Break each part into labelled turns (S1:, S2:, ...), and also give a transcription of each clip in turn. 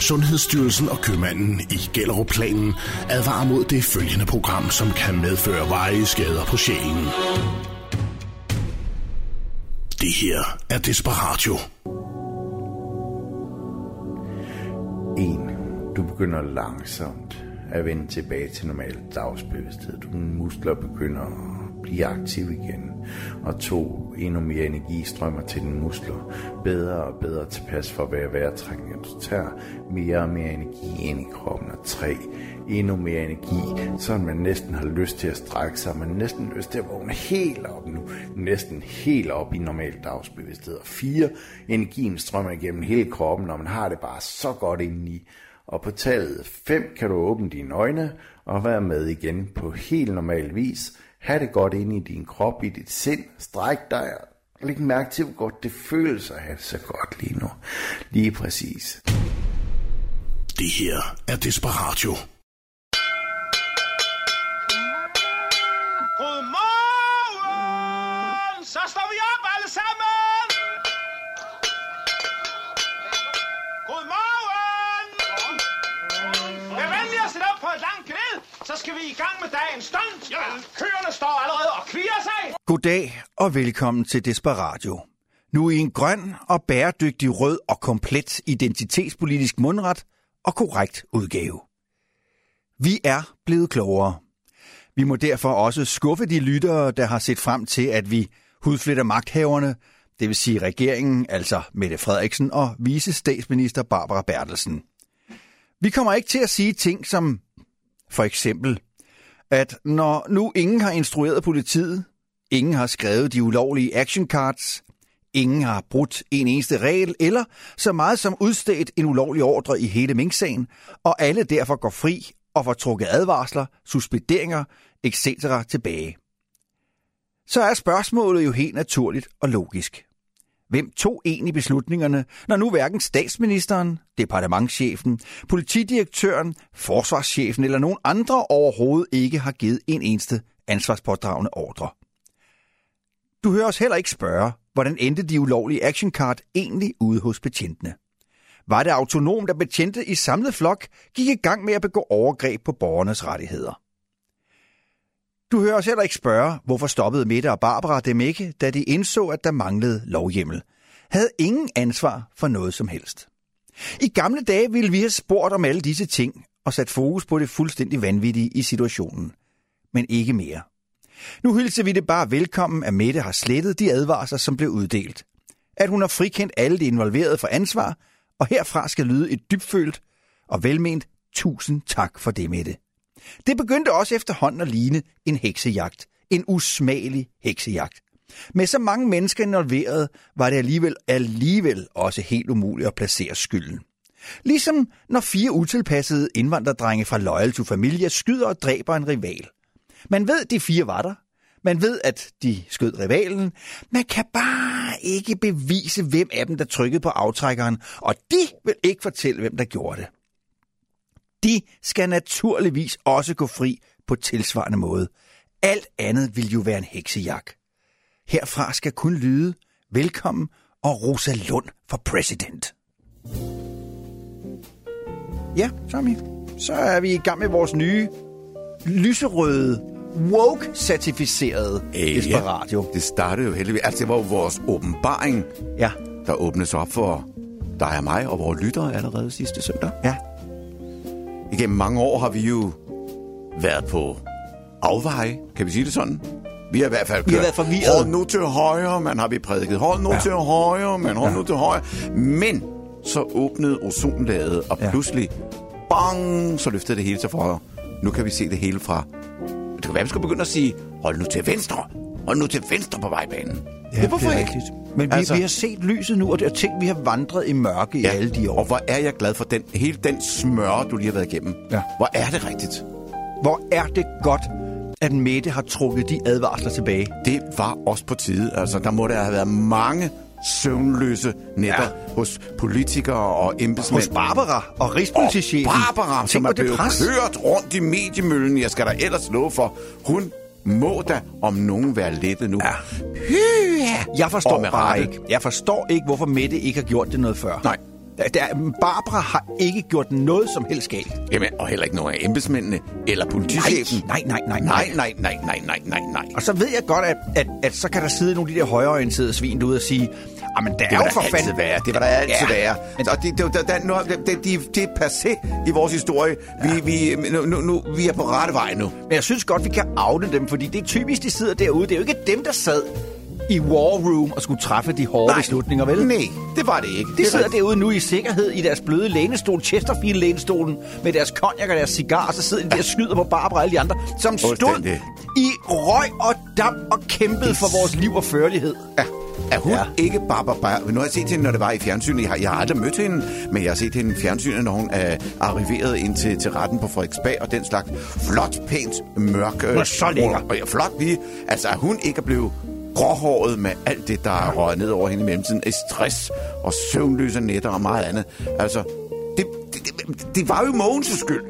S1: Sundhedsstyrelsen og købmanden i Gellerup-planen advarer mod det følgende program, som kan medføre veje skader på sjælen. Det her er Desperatio.
S2: En. Du begynder langsomt at vende tilbage til normal dagsbevidsthed. Dine muskler begynder at blive aktive igen. Og to. Endnu mere energi strømmer til dine muskler. Bedre og bedre tilpas for at være vejrtrækning. Du tager mere og mere energi ind i kroppen. Og tre. Endnu mere energi, så man næsten har lyst til at strække sig. Man har næsten lyst til at vågne helt op nu. Næsten helt op i normal dagsbevidsthed. Og fire. Energien strømmer igennem hele kroppen, når man har det bare så godt indeni. Og på tallet 5 kan du åbne dine øjne og være med igen på helt normal vis. Ha' det godt inde i din krop, i dit sind. Stræk dig og læg mærke til, hvor godt det føles at have det så godt lige nu. Lige præcis.
S1: Det her er Desperatio.
S3: Så skal vi i gang med dagens stund. Køerne står allerede og kvier sig.
S4: Goddag og velkommen til Desperatio. Nu i en grøn og bæredygtig rød og komplet identitetspolitisk mundret og korrekt udgave. Vi er blevet klogere. Vi må derfor også skuffe de lyttere, der har set frem til, at vi hudfletter magthaverne, det vil sige regeringen, altså Mette Frederiksen og vice statsminister Barbara Bertelsen. Vi kommer ikke til at sige ting som for eksempel, at når nu ingen har instrueret politiet, ingen har skrevet de ulovlige action cards, ingen har brudt en eneste regel, eller så meget som udstedt en ulovlig ordre i hele Mink-sagen, og alle derfor går fri og får trukket advarsler, suspenderinger, etc. tilbage. Så er spørgsmålet jo helt naturligt og logisk. Hvem tog egentlig beslutningerne, når nu hverken statsministeren, departementschefen, politidirektøren, forsvarschefen eller nogen andre overhovedet ikke har givet en eneste ansvarspådragende ordre? Du hører os heller ikke spørge, hvordan endte de ulovlige action card egentlig ude hos betjentene. Var det autonomt, der betjente i samlet flok gik i gang med at begå overgreb på borgernes rettigheder? Du hører os heller ikke spørge, hvorfor stoppede Mette og Barbara dem ikke, da de indså, at der manglede lovhjemmel. Havde ingen ansvar for noget som helst. I gamle dage ville vi have spurgt om alle disse ting og sat fokus på det fuldstændig vanvittige i situationen. Men ikke mere. Nu hilser vi det bare velkommen, at Mette har slettet de advarsler, som blev uddelt. At hun har frikendt alle de involverede for ansvar, og herfra skal lyde et dybfølt og velment tusind tak for det, Mette. Det begyndte også efterhånden at ligne en heksejagt. En usmagelig heksejagt. Med så mange mennesker involveret, var det alligevel, alligevel også helt umuligt at placere skylden. Ligesom når fire utilpassede indvandrerdrenge fra Loyal to Familia skyder og dræber en rival. Man ved, de fire var der. Man ved, at de skød rivalen. Man kan bare ikke bevise, hvem af dem, der trykkede på aftrækkeren, og de vil ikke fortælle, hvem der gjorde det. De skal naturligvis også gå fri på tilsvarende måde. Alt andet vil jo være en heksejagt. Herfra skal kun lyde velkommen og Rosa Lund for præsident. Ja, Tommy. Så er vi i gang med vores nye lyserøde woke-certificerede
S2: Øh,
S4: Desperatio.
S2: Det startede jo heldigvis. Altså, det var jo vores åbenbaring,
S4: Ja,
S2: der åbnes op for dig og mig og vores lyttere allerede sidste søndag.
S4: ja.
S2: Igennem mange år har vi jo været på afveje, kan vi sige det sådan? Vi har i hvert fald kørt,
S4: Vi har været forvirret.
S2: hold nu til højre, man har vi prædiket, hold nu
S4: Ja.
S2: til højre, man hold
S4: Ja.
S2: nu til højre. Men så åbnede ozonlaget, og
S4: Ja.
S2: pludselig, bang, så løftede det hele sig for. Nu kan vi se det hele fra. Det kan være, vi skal begynde at sige, hold nu til venstre, hold nu til venstre på vejbanen.
S4: Ja,
S2: det, hvorfor
S4: det er
S2: ikke?
S4: rigtigt. Men vi,
S2: Altså-
S4: vi har set lyset nu, og det er ting, vi har vandret i mørke i alle de år.
S2: Og hvor er jeg glad for den, hele den smør, du lige har været igennem.
S4: Ja.
S2: Hvor er det rigtigt?
S4: Hvor er det godt, at Mette har trukket de advarsler tilbage.
S2: Det var også på tide. Altså, der må der have været mange søvnløse nætter
S4: Ja.
S2: ja. hos politikere og embedsmænd.
S4: Hos Barbara og Rigspolitichefen.
S2: Og Barbara,
S4: Tænk
S2: som er blevet kørt rundt i mediemøllen. Jeg skal da ellers love for. Hun må da om nogen være lettet nu.
S4: Ja.
S2: Hyha!
S4: Jeg forstår bare
S2: rette.
S4: ikke. Jeg forstår ikke, hvorfor Mette ikke har gjort det noget før.
S2: Nej.
S4: Der, Barbara har ikke gjort noget som helst galt.
S5: Jamen, og heller ikke nogen af embedsmændene eller politichefen.
S4: Nej, nej, nej,
S5: nej, nej, nej, nej, nej, nej, nej.
S4: Og så ved jeg godt, at, at, at så kan der sidde nogle af de der højreorienterede svin derude og sige, men der
S5: det
S4: er jo for fanden...
S5: være. Det var der altid
S4: Ja.
S5: være.
S4: Men-
S5: Og det, det, det, det, nu, det, det, det, det er passé i vores historie. Vi, vi, nu, nu, nu, vi er på rette vej nu.
S4: Men jeg synes godt, vi kan afne dem, fordi det er typisk, de sidder derude. Det er jo ikke dem, der sad i war room og skulle træffe de hårde beslutninger, vel?
S5: Nej, det var det ikke.
S4: De
S5: det er
S4: sidder
S5: rigtigt.
S4: derude nu i sikkerhed i deres bløde lænestol, Chesterfield-lænestolen, med deres konjak og deres cigar, og så sidder de der og skyder på Barbara og alle de andre, som stod i røg og damp og kæmpede for vores liv og førlighed.
S5: Ja. Er hun
S4: Ja.
S5: ikke Barbara Bayer? Nu har jeg set hende, når det var i fjernsynet. Jeg har, jeg har aldrig mødt hende, men jeg har set hende i fjernsynet, når hun er arriveret ind til, til retten på Frederiksberg, og den slags flot, pænt, mørk... øh,
S4: Hun er så lækker.
S5: Og ja, flot lige. Altså, at hun ikke er blevet gråhåret med alt det, der er røget ned over hende i mellemtiden. I stress og søvnløse nætter og meget andet. Altså, det, det, det, det var jo Mogens' skyld.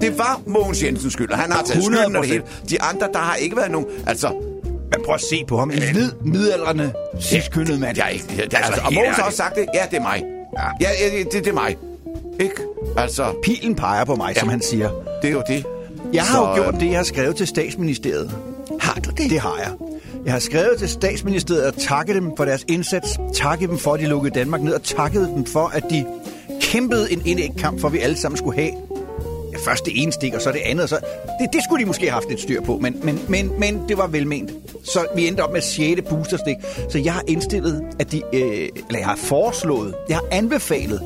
S5: Det var Mogens Jensens skyld, og han har taget skylden af det hele.
S4: 100%.
S5: De andre, der har ikke været nogen... Altså,
S4: Men prøv at se på ham. En hvid, midaldrende, sidstkyndet mand.
S5: Jeg er ikke... Jeg,
S4: Altså,
S5: altså, og Mogens har også sagt det. Ja, det er mig.
S4: Ja.
S5: Ja, ja det, det er mig. Ikke? Altså,
S4: Pilen peger på mig, ja. som han siger.
S5: det er jo det.
S4: Jeg har
S5: Så,
S4: jo gjort det, jeg har skrevet til statsministeriet.
S5: Har du det?
S4: Det har jeg. Jeg har skrevet til statsministeriet og takket dem for deres indsats, takket dem for, at de lukkede Danmark ned, og takket dem for, at de kæmpede en indæg kamp for, at vi alle sammen skulle have ja, først det ene stik, og så det andet. Så, det, det skulle de måske have haft lidt styr på, men, men, men, men det var velment. Så vi endte op med 6. boosterstik. Så jeg har indstillet, at de, øh, eller jeg har foreslået, jeg har anbefalet,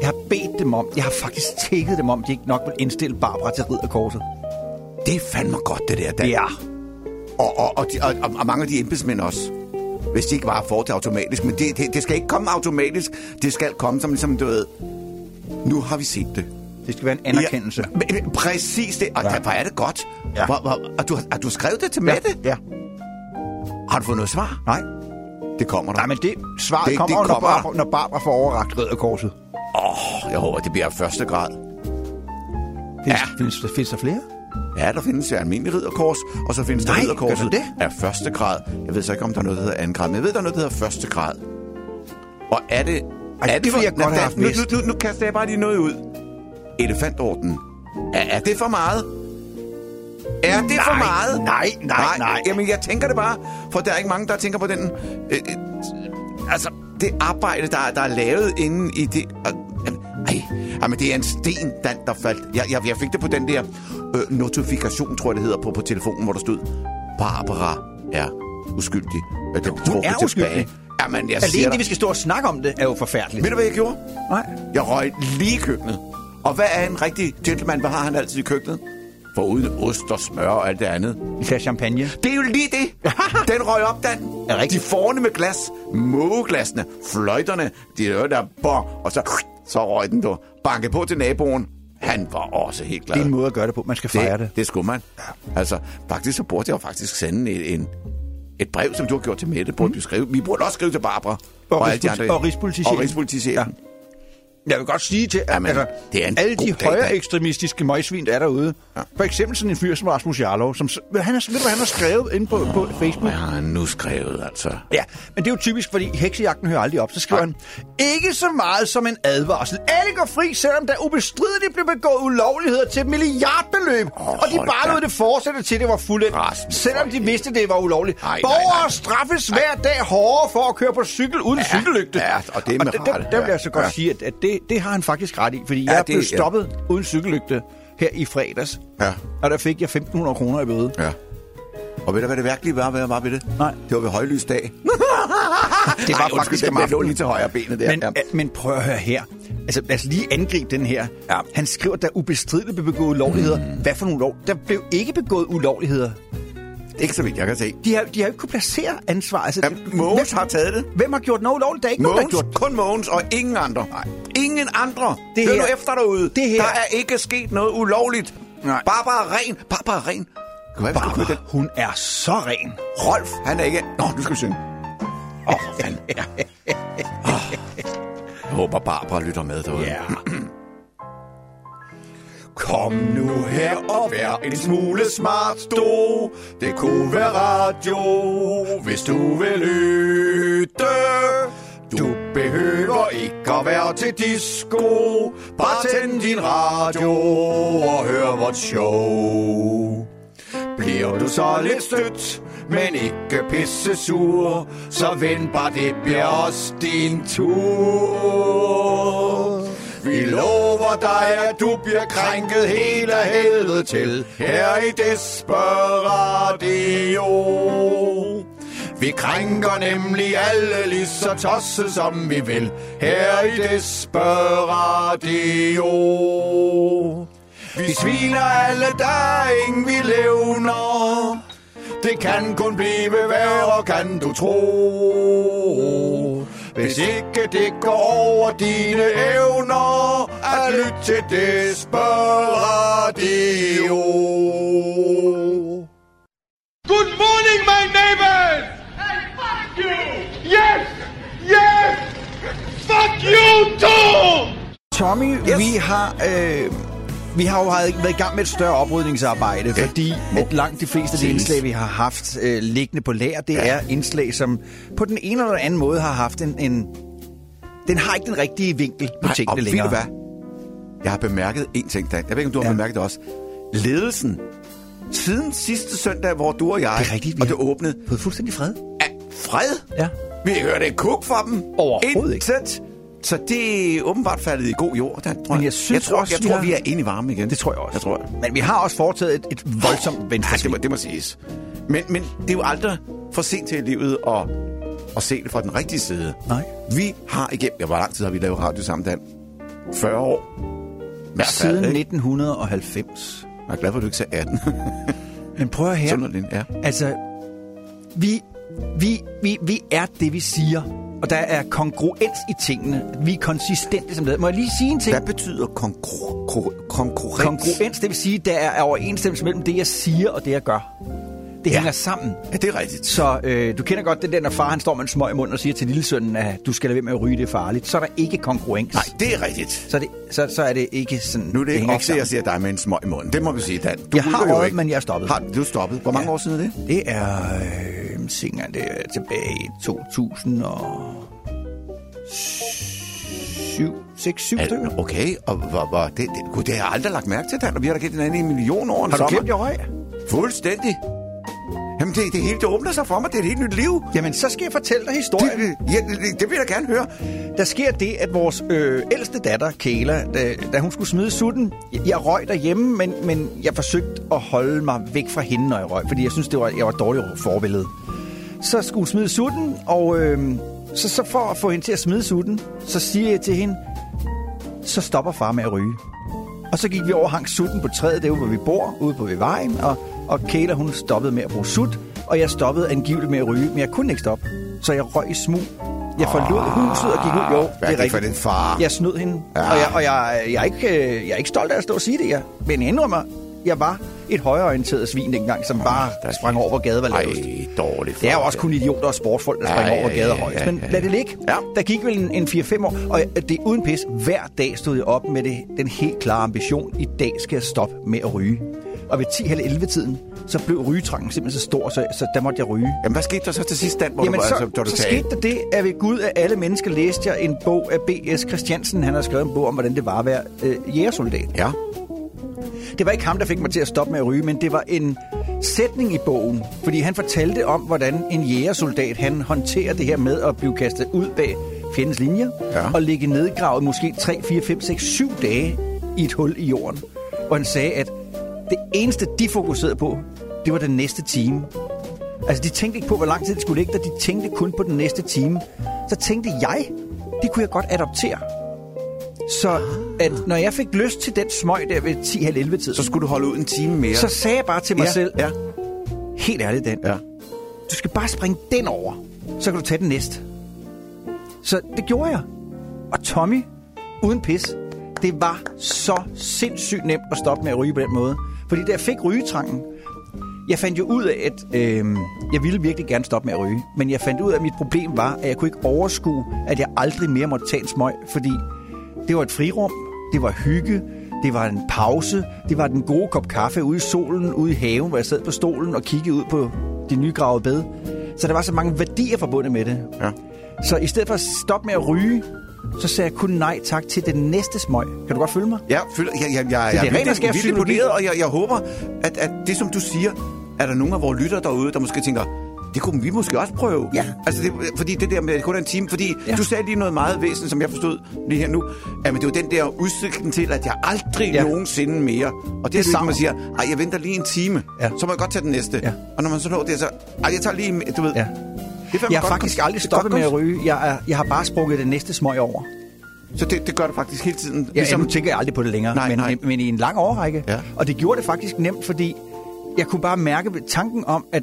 S4: jeg har bedt dem om, jeg har faktisk tækket dem om, de ikke nok vil indstille Barbara til ridderkorset.
S5: Det er fandme godt, det der. Dan.
S4: Ja.
S5: Og, og, og, de, og, og, mange af de embedsmænd også. Hvis de ikke bare får det automatisk. Men det, det, det skal ikke komme automatisk. Det skal komme som ligesom, du ved... Nu har vi set det.
S4: Det skal være en anerkendelse.
S5: Ja, præcis det. Og
S4: Ja.
S5: ja. hvor er det godt.
S4: Ja.
S5: Hvor, hvor, og du, har- du skrevet det til Mette?
S4: Ja.
S5: Har du fået noget svar?
S4: Nej.
S5: Det kommer der.
S4: Nej, men det svaret det, kommer,
S5: det
S4: det når,
S5: kommer.
S4: Barbara, når Barbara får overragt ridderkorset.
S5: Åh, jeg håber, det bliver første grad.
S4: Findes,
S5: Ja.
S4: findes, findes der flere?
S5: Ja, der findes jo almindelig ridderkors, og så findes der
S4: Nej,
S5: ridderkorset
S4: der det?
S5: af første grad. Jeg ved så ikke, om der er noget, der hedder anden grad, men jeg ved, der er noget, der hedder første grad. Og er det...
S4: Ej,
S5: er
S4: det ville jeg
S5: Nå,
S4: godt have haft
S5: nu, nu, nu, nu kaster jeg bare lige noget ud. Elefantorden. Er, er det for meget? Er det for
S4: Nej,
S5: meget?
S4: nej, nej, nej.
S5: Jamen, jeg tænker det bare, for der er ikke mange, der tænker på den... Øh, øh, altså, det arbejde, der, der er lavet inde i det... Øh, ej, jamen, det er en sten, Dan, der faldt. Jeg, jeg, jeg fik det på den der øh, notifikation, tror jeg, det hedder, på, på telefonen, hvor der stod, Barbara er uskyldig. Øh, den
S4: Hun er uskyldig.
S5: Jamen, jeg
S4: Alene det, vi skal stå og snakke om det, er jo forfærdeligt.
S5: Ved du, hvad jeg gjorde?
S4: Nej.
S5: Jeg røg lige i køkkenet. Og hvad er en rigtig gentleman? Hvad har han altid i køkkenet? Foruden ost og smør og alt det andet.
S4: En champagne.
S5: Det er jo lige det. Den røg op, Dan.
S4: Er rigtigt?
S5: De forne med glas, mågeglasene, fløjterne, de der, der bong, og så, så røg den du. Banke på til naboen. Han var også helt glad.
S4: Det er en måde at gøre det på. Man skal fejre det.
S5: det, det skulle man. Altså, faktisk så burde jeg jo faktisk sende et, en, et brev, som du har gjort til Mette. Burde mm. skrive. Vi burde også skrive til Barbara.
S4: Og
S5: de
S4: rigspoliti- og rigspolitichefen.
S5: Og rigspolitichefen.
S4: Jeg vil godt sige til, at
S5: Jamen,
S4: altså,
S5: det er en
S4: alle de
S5: dag,
S4: højere ekstremistiske møgsvin, der er derude. Ja. For eksempel sådan en fyr som Rasmus Jarlov, som, han har, ved du, hvad han har skrevet inde på, på Facebook?
S5: Hvad har han nu skrevet, altså?
S4: Ja, men det er jo typisk, fordi heksejagten hører aldrig op. Så skriver han, ikke så meget som en advarsel. Alle går fri, selvom der ubestrideligt blev begået ulovligheder til et milliardbeløb.
S5: Åh,
S4: og de bare lod det fortsætte til, det var fuldt.
S5: Rasmus,
S4: Selvom de vidste, det var ulovligt.
S5: Nej, nej,
S4: Borgere
S5: nej.
S4: straffes hver dag hårdere for at køre på cykel uden
S5: Ja,
S4: cykellygte.
S5: ja, og det er med
S4: der, der,
S5: rette,
S4: der vil
S5: ja.
S4: jeg så godt
S5: Ja.
S4: sige, at, at det, det har han faktisk ret i. Fordi
S5: Ja,
S4: jeg
S5: det-
S4: blev
S5: ja.
S4: stoppet uden cykellygte her i fredags.
S5: Ja.
S4: Og der fik jeg 1.500 kroner i bøde.
S5: Ja. Og ved du, hvad det virkelig var, hvad var ved det?
S4: Nej.
S5: Det var ved højlysdag.
S4: Det var
S5: Ej,
S4: faktisk om aftenen.
S5: lige til højre benet der.
S4: Men,
S5: ja.
S4: ja. men prøv at høre her. Altså, lad os lige angribe den her.
S5: Ja.
S4: Han skriver, at der ubestrideligt blev begået ulovligheder. Mm. Hvad for nogle lov? Der blev ikke begået ulovligheder.
S5: Ikke så vidt, jeg kan se.
S4: De har, de har ikke kunne placere ansvar. Altså,
S5: Mogens har taget det.
S4: Hvem har gjort noget ulovligt? Der er ikke nogen,
S5: Mogens,
S4: der har gjort
S5: kun Mogens og ingen andre. Nej. Ingen andre.
S4: Det
S5: Hør
S4: her-
S5: nu efter derude.
S4: det her-
S5: Der er ikke sket noget ulovligt.
S4: Nej.
S5: Barbara er ren. Barbara er ren. Køre
S4: Barbara, hun er så ren.
S5: den. Rolf, han er ikke... Nå, nu skal vi synge. Åh, oh, fanden. Oh. Jeg håber, Barbara lytter med derude.
S4: Ja.
S5: Kom nu her og vær en smule smart, du. Det kunne være radio, hvis du vil lytte. Du
S4: behøver ikke at være til disco. Bare tænd din radio og hør vores show. Bliver du så lidt stødt, men ikke pisse sur, så vend bare, det bliver også din tur. Vi lover dig, at du bliver krænket helt af helvede til, her i Desperadio. Vi krænker nemlig alle lige så tosset som vi vil, her i Desperadio. Vi sviner alle dagen, vi levner. Det kan kun blive værre, kan du tro. Er Hvis ikke det går over dine evner, at lytte til Desperadio.
S3: Good morning, my neighbors!
S6: Hey, fuck you!
S3: Yes! Yes! Fuck you too!
S4: Tommy, yes. vi har... Øh, vi har jo været i gang med et større oprydningsarbejde, ja. fordi at langt de fleste af de indslag, vi har haft øh, liggende på lager, det ja. er indslag, som på den ene eller anden måde har haft en... en den har ikke den rigtige vinkel på
S5: Nej,
S4: tingene
S5: og
S4: længere.
S5: Ved du hvad? Jeg har bemærket en ting, Dan. Jeg ved ikke, om du har
S4: Ja.
S5: bemærket det også. Ledelsen. Siden sidste søndag, hvor du og jeg...
S4: Det er rigtigt, vi
S5: Og det åbnede.
S4: Fået fuldstændig fred.
S5: af fred.
S4: Ja.
S5: Vi hørte en kuk fra dem.
S4: Overhovedet ikke.
S5: Så det er åbenbart faldet i god jord. Der, tror
S4: Men jeg synes
S5: jeg tror,
S4: også,
S5: jeg
S4: vi
S5: tror, vi er inde i varmen igen.
S4: Det tror jeg også.
S5: Jeg tror,
S4: Men vi har også foretaget et, et voldsomt venstre
S5: Ja, det må, det må siges. Men, men det er jo aldrig for sent til i livet at, at se det fra den rigtige side.
S4: Nej.
S5: Vi har igennem... Ja, hvor lang tid har vi lavet radio sammen, Dan? 40 år? Hvert fald,
S4: Siden
S5: ikke?
S4: 1990.
S5: Jeg er glad for, at du ikke sagde 18.
S4: Men prøv at høre.
S5: Sådan ja.
S4: Altså, vi, vi, vi, vi er det, vi siger. Og der er kongruens i tingene. Vi er konsistente som det. Må jeg lige sige en ting?
S5: Hvad betyder konkur- ko- konkurrens?
S4: Kongruens, det vil sige, der er overensstemmelse mellem det, jeg siger og det, jeg gør. Det
S5: Ja.
S4: hænger sammen.
S5: Ja, det er rigtigt.
S4: Så øh, du kender godt den der, når far han står med en smøg i munden og siger til lillesønnen, at du skal lade være med at ryge, det er farligt. Så er der ikke kongruens.
S5: Nej, det er rigtigt.
S4: Så er det, så, så er det ikke sådan...
S5: Nu er det ikke
S4: hænger
S5: ofte, jeg siger dig med en smøg i munden. Det må vi sige, Dan. Du
S4: Jeg har
S5: jo ikke.
S4: men jeg er stoppet.
S5: Har du stoppet? Hvor mange
S4: Ja.
S5: år siden er det?
S4: Det er... Øh, sikkert, det er tilbage i 2000 og... 7, 6, 7
S5: Er-
S4: stykker.
S5: Okay, og hvor, hvor, det, det, gud, det har jeg aldrig lagt mærke til, Dan, og vi har da kendt hinanden i en million år.
S4: Har du glemt, jeg røg?
S5: Fuldstændig. Jamen, det, det hele det åbner sig for mig. Det er et helt nyt liv.
S4: Jamen, så skal jeg fortælle dig historien.
S5: det, ja, det vil jeg gerne høre.
S4: Der sker det, at vores øh, ældste datter, Kayla, da, da hun skulle smide sutten, jeg, jeg røg derhjemme, men, men jeg forsøgte at holde mig væk fra hende, når jeg røg, fordi jeg synes, det var, jeg var et dårligt forbillede. Så skulle hun smide sutten, og øh, så, så for at få hende til at smide sutten, så siger jeg til hende, så stopper far med at ryge. Og så gik vi over og hang sutten på træet derude, hvor vi bor, ude på ved vejen, og, og Kayla, hun stoppede med at bruge sut, og jeg stoppede angiveligt med at ryge, men jeg kunne ikke stoppe. Så jeg røg i smug. Jeg forlod huset og gik ud. Jo,
S5: Hvad er det for din far?
S4: Jeg snød hende.
S5: Ja.
S4: Og, jeg, og jeg, jeg, er ikke, øh, jeg er ikke stolt af at stå og sige det, jeg. Men jeg indrømmer, jeg var et højreorienteret svin dengang, som bare
S5: der er
S4: sprang over, hvor gaden var
S5: Ej,
S4: lavest.
S5: dårligt.
S4: Det er jo også kun idioter og sportsfolk, der springer over, hvor
S5: ja,
S4: højst. Men lad det ligge.
S5: Ja.
S4: Der gik vel en, en 4-5 år, og det er uden pis. Hver dag stod jeg op med det, den helt klare ambition. I dag skal jeg stoppe med at ryge. Og ved 10-11 tiden, så blev rygetrangen simpelthen så stor, så, så der måtte jeg ryge.
S5: Jamen, hvad skete der så til sidst, Dan, hvor
S4: Jamen,
S5: du,
S4: så,
S5: altså, du
S4: så skete der det, at ved Gud af alle mennesker læste jeg en bog af B.S. Christiansen. Han har skrevet en bog om, hvordan det var at være øh, jægersoldat.
S5: Ja.
S4: Det var ikke ham, der fik mig til at stoppe med at ryge, men det var en sætning i bogen. Fordi han fortalte om, hvordan en jægersoldat han håndterer det her med at blive kastet ud bag fjendens linjer.
S5: Ja.
S4: Og ligge nedgravet måske 3, 4, 5, 6, 7 dage i et hul i jorden. Og han sagde, at det eneste, de fokuserede på, det var den næste time. Altså, de tænkte ikke på, hvor lang tid de skulle ligge der. De tænkte kun på den næste time. Så tænkte jeg, det kunne jeg godt adoptere. Så at når jeg fik lyst til den smøg der ved 10-11 tid,
S5: Så skulle du holde ud en time mere.
S4: så sagde jeg bare til mig
S5: ja,
S4: selv,
S5: Ja.
S4: helt ærligt den,
S5: Ja.
S4: du skal bare springe den over, så kan du tage den næste. Så det gjorde jeg. Og Tommy, uden pis, det var så sindssygt nemt at stoppe med at ryge på den måde. Fordi da jeg fik rygetrangen, jeg fandt jo ud af, at øh, jeg ville virkelig gerne stoppe med at ryge. Men jeg fandt ud af, at mit problem var, at jeg kunne ikke overskue, at jeg aldrig mere måtte tage en smøg. Fordi det var et frirum, det var hygge, det var en pause, det var den gode kop kaffe ude i solen, ude i haven, hvor jeg sad på stolen og kiggede ud på de nygravede bed. Så der var så mange værdier forbundet med det.
S5: Ja.
S4: Så i stedet for at stoppe med at ryge, så sagde jeg kun nej tak til den næste smøg. Kan du godt følge mig?
S5: Ja, føler, jeg, jeg, jeg,
S4: det
S5: jeg,
S4: er ren og
S5: jeg, jeg er vildt
S4: psykologi.
S5: imponeret, og jeg, jeg håber, at, at det, som du siger, er der nogle af vores lyttere derude, der måske tænker, det kunne vi måske også prøve.
S4: Ja.
S5: Altså, det, fordi det der med, kun en time, fordi
S4: Ja.
S5: du sagde lige noget meget væsentligt, som jeg forstod lige her nu, at men det var den der udsigten til, at jeg aldrig
S4: Ja.
S5: nogensinde mere. Og det,
S4: Det
S5: er
S4: savner
S5: man siger, ej, jeg venter lige en time,
S4: Ja.
S5: så må jeg godt tage den næste.
S4: Ja.
S5: Og når man så når det, så, ej, jeg tager lige, du ved,
S4: Ja.
S5: det er
S4: Jeg har faktisk
S5: kon-
S4: aldrig stoppet med at ryge. Jeg, er, jeg har bare sprunget det næste smøg over.
S5: Så det, det gør det faktisk hele tiden.
S4: Ja, ligesom, nu tænker jeg aldrig på det længere,
S5: Nej,
S4: men,
S5: nej.
S4: Men i en lang årrække.
S5: Ja.
S4: Og det gjorde det faktisk nemt, fordi jeg kunne bare mærke ved tanken om, at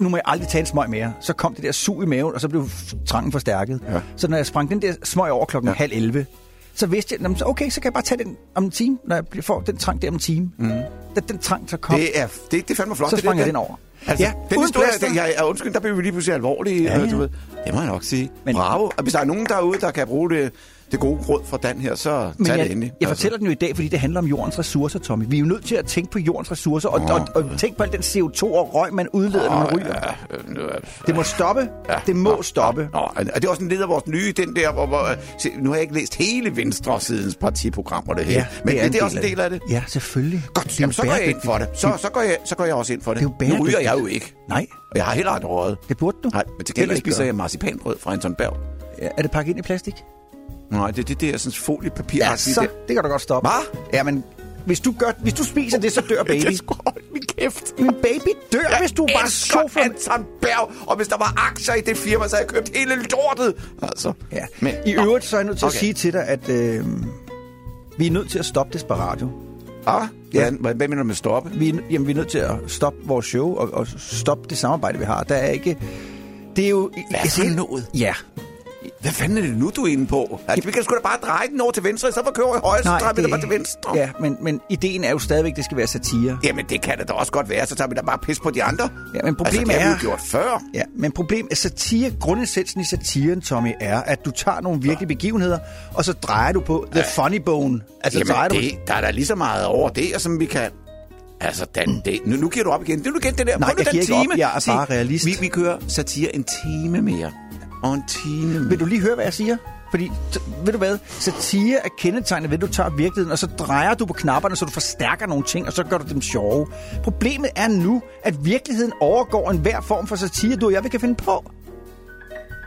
S4: nu må jeg aldrig tage en smøg mere. Så kom det der sug i maven, og så blev trangen forstærket.
S5: Ja.
S4: Så når jeg sprang den der smøg over klokken ja. Halv 11, så vidste jeg, "Nå, men så okay, så kan jeg bare tage den om en time, når jeg får den trang der om en time. Mm. Den, den trang så kom,
S5: Det er, det, det fandme flot.
S4: så
S5: det
S4: sprang
S5: der.
S4: jeg den over.
S5: Altså,
S4: ja,
S5: den historie, der, jeg er undskyld, der blev vi lige pludselig alvorlige.
S4: Ja,
S5: Ja,
S4: ja.
S5: Du ved. Det må jeg nok sige.
S4: Men-
S5: Men, Bravo. Og hvis der er nogen derude, der kan bruge det, det gode råd fra Dan her, så
S4: Men
S5: tag
S4: jeg,
S5: det endelig.
S4: jeg fortæller den jo i dag, fordi det handler om jordens ressourcer, Tommy. Vi er jo nødt til at tænke på jordens ressourcer, og, og, og tænke på al den CO2 og røg, man udleder, når man ryger.
S5: Ja, øh, er-
S4: Det må stoppe. Det må stoppe.
S5: Nå, det er også en led af vores nye, den der, hvor, hvor se, nu har jeg ikke læst hele Venstre-sidens partiprogram og det her, men det er, det er også en del af det.
S4: Ja, selvfølgelig.
S5: Godt,
S4: Det
S5: jamen, så går jeg ind for det. Så, så, går jeg, så går jeg også ind for det.
S4: Det er jo
S5: nu ryger jeg jo ikke.
S4: Nej,
S5: Og jeg har heller aldrig røget.
S4: det burde du.
S5: Nej, men til gengæld
S4: ikke
S5: spiser jeg marcipanbrød fra Anton Berg.
S4: Ja, er det pakket ind i plastik?
S5: Nej, det er det der sådan foliepapir.
S4: Ja, så det kan du godt stoppe.
S5: Hvad?
S4: Ja, men hvis du, gør, hvis du spiser det, så dør baby.
S5: Det skulle holde min kæft.
S4: Min baby dør, hvis du bare
S5: elsker
S4: sofa...
S5: Anton Berg, og hvis der var aktier i det firma, så havde jeg købt hele lortet. Altså.
S4: Ja.
S5: Men,
S4: I øvrigt så er jeg nødt til okay. at sige til dig, at øh, vi er nødt til at stoppe Desperatio.
S5: Ah, ja, hvad mener du med stoppe?
S4: Vi er, jamen, vi er nødt til at stoppe vores show og, og stoppe det samarbejde, vi har. Der er ikke... Det er jo...
S5: Hvad
S4: jeg
S5: for
S4: siger-
S5: noget?
S4: Ja.
S5: Hvad fanden er det nu, du er inde på? Altså, vi kan sgu da bare dreje den over til venstre, i stedet for at køre over i højre, så drejer vi det bare til venstre.
S4: Ja, men, men ideen er jo stadigvæk, at det skal være satire.
S5: Jamen, det kan det da også godt være, så tager vi da bare pis på de andre.
S4: Ja, men problemet
S5: altså, det har vi jo gjort før.
S4: Ja, men problemet er satire, grundessensen i satiren, Tommy, er, at du tager nogle virkelige begivenheder, og så drejer du på the funny bone. Altså,
S5: Jamen,
S4: drejer du...
S5: det, der er da lige så meget over det, som vi kan... Altså, Dan, det, nu, nu giver du op igen. Det er nu igen det der.
S4: Nej,
S5: Prøv
S4: jeg
S5: den
S4: giver ikke op.
S5: time.
S4: Jeg er bare realist.
S5: Vi, vi kører satire en time mere. Og en time.
S4: Vil du lige høre, hvad jeg siger? Fordi, ved du hvad, satire er kendetegnet ved, at du tager virkeligheden, og så drejer du på knapperne, så du forstærker nogle ting, og så gør du dem sjove. Problemet er nu, at virkeligheden overgår enhver form for satire, du og jeg vi kan finde på.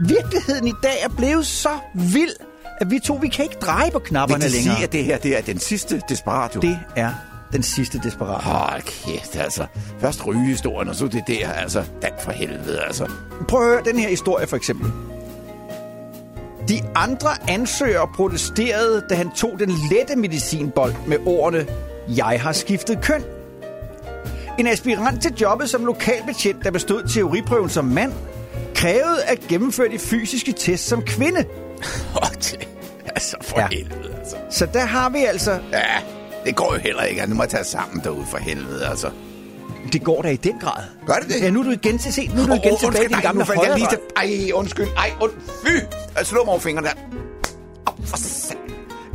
S4: Virkeligheden i dag er blevet så vild, at vi to, vi kan ikke dreje på knapperne
S5: det
S4: længere.
S5: sige, at det her det er den sidste Desperatio?
S4: Det er den sidste desperat.
S5: Hold kæft, altså. Først rygehistorien, og så det der, altså. Dan for helvede, altså.
S4: Prøv at høre den her historie for eksempel. De andre ansøgere protesterede, da han tog den lette medicinbold med ordene, jeg har skiftet køn. En aspirant til jobbet som lokalbetjent, der bestod teoriprøven som mand, krævede at gennemføre de fysiske tests som kvinde.
S5: Okay. Altså, for
S4: ja.
S5: helvede, altså.
S4: Så der har vi altså,
S5: Ja, det går jo heller ikke. Nu må jeg tage sammen derude for helvede, altså.
S4: det går da i den grad.
S5: Gør det det?
S4: Ja, nu er du igen til se, nu er du igen
S5: Åh,
S4: tilbage i
S5: undskyld,
S4: din gamle
S5: faldt jeg lige
S4: højre.
S5: til... Ej, undskyld. Ej, und... Fy! Jeg slår mig over fingrene der. Åh, for satan.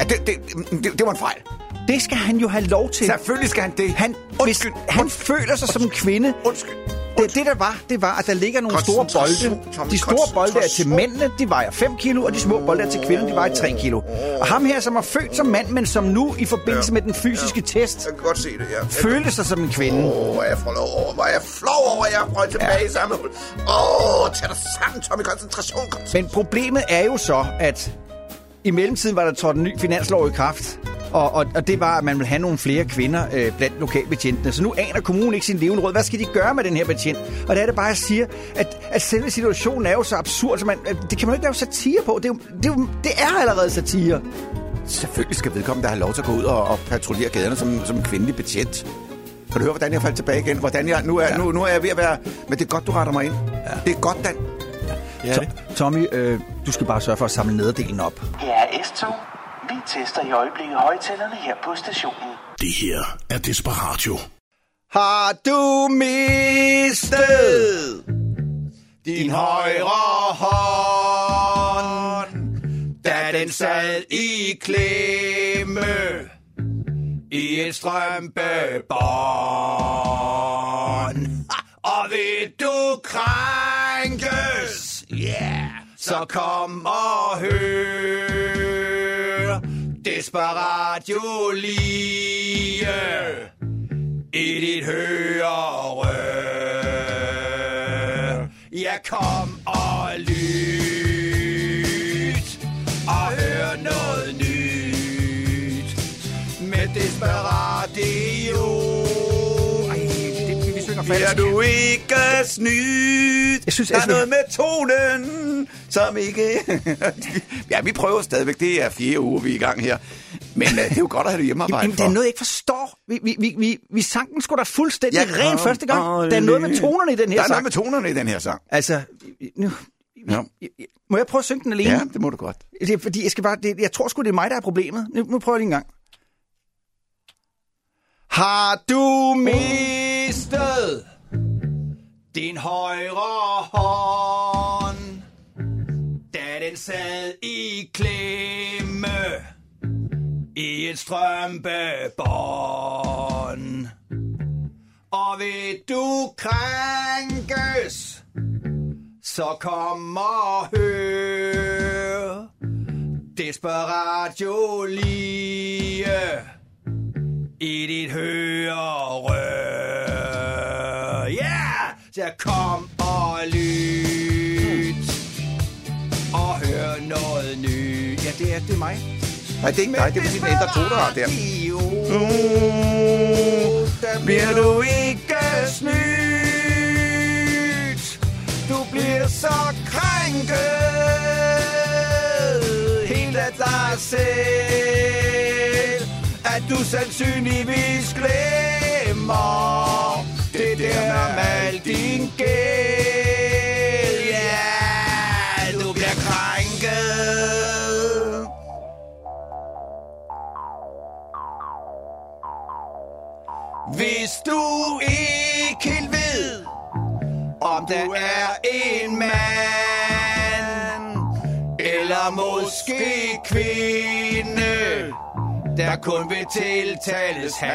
S5: Ja, det, det, det, det var en fejl.
S4: Det skal han jo have lov til.
S5: Selvfølgelig skal han det.
S4: Han, hvis
S5: Undskyld.
S4: han føler sig som en kvinde,
S5: Undskyld.
S4: Det, det der var, det var, at der ligger nogle store bolde. De store bolde er til mændene, de vejer 5 kilo, og de små bolde er til kvinderne, de vejer 3 kilo. Og ham her, som er født som mand, men som nu i forbindelse med den fysiske test,
S5: Jeg kan godt se det, ja.
S4: følte sig som en kvinde.
S5: Åh, er jeg flov over, hvor jeg flov over, jeg røget tilbage i samme hul. Åh, tag dig sammen, Tommy. Koncentration, koncentration.
S4: Men problemet er jo så, at i mellemtiden var der trådt en ny finanslov i kraft. Og, og, og det var, at man ville have nogle flere kvinder øh, blandt lokalbetjentene. Så nu aner kommunen ikke sin levende råd. Hvad skal de gøre med den her betjent? Og det er det bare, at jeg siger, at, at selve situationen er jo så absurd, så man, det kan man jo ikke lave satire på. Det er, jo, det er, jo, det er allerede satire.
S5: Selvfølgelig skal vedkommende, der har lov til at gå ud og, og patruljere gaderne som, som kvindelig betjent. Kan du høre, hvordan jeg faldt tilbage igen? Hvordan jeg, nu, er, ja. nu, nu er jeg ved at være... Men det er godt, du retter mig ind. Ja. Det er godt, Dan. Ja.
S4: Ja, det. Tommy, øh, du skal bare sørge for at samle nederdelen op.
S6: Ja, S2. DB tester i øjeblikket højtalerne her på stationen.
S1: Det her er Desperatio.
S4: Har du mistet din højre hånd, da den sad i klemme i et strømpebånd? Og vil du krænkes, yeah, så kom og hør Desperatio lige i dit høre. Ja, kom og lyt og hør noget nyt med Desperatio. Det, synger
S5: Bliver du ikke snydt?
S4: Jeg synes,
S5: der er noget med tonen, som ikke... ja, vi prøver stadigvæk. Det er fire uger, vi er i gang her. Men uh, det er jo godt at have det hjemmearbejde
S4: Jamen,
S5: for.
S4: der er noget, jeg ikke forstår. Vi, vi, vi, vi, vi sang den sgu da fuldstændig
S5: Ja,
S4: ren første gang. Der er noget med tonerne i den her
S5: Der er
S4: sang.
S5: noget med tonerne i den her sang.
S4: Altså, nu,
S5: Ja,
S4: må jeg prøve at synge den alene?
S5: ja det må du godt.
S4: Det er, fordi jeg skal bare, det, jeg tror sgu, det er mig, der er problemet. Nu, nu prøver jeg lige en gang. Har du mistet din højre hånd, da den sad i klemme i et strømpebånd? Og vil du krænkes, så kom og hør. Desperat jo lige i dit hørerør. Ja, yeah! så kom og lyt og hør noget nyt. Ja, det er, det er mig.
S5: Nej, det er ikke dig. Det er fordi, den ændrer toner der.
S4: Bliver du ikke snydt Du bliver så krænket Helt af dig selv at du sandsynligvis glemmer Det der med al din gæld. Ja, du bliver krænket. Hvis du ikke helt ved, om der er en mand, eller måske kvinde, der kun vil tiltales han.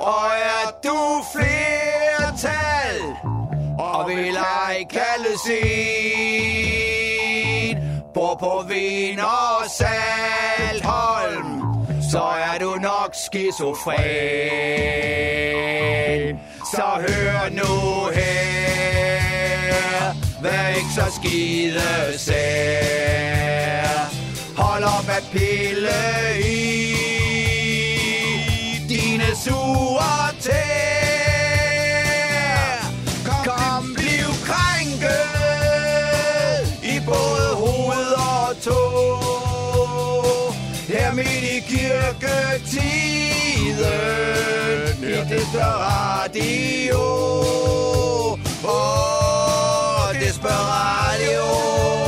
S4: Og er du flertal, og vil ej kaldes en, bor på Vin og Saltholm, så er du nok skizofren. Så hør nu her, vær ikke så skide sær. Hold op at pille i dine sure tæer. Kom, Kom bliv krænket i både hoved og tå. Her midt i kirketiden i Desperatio. Åh, Desperatio.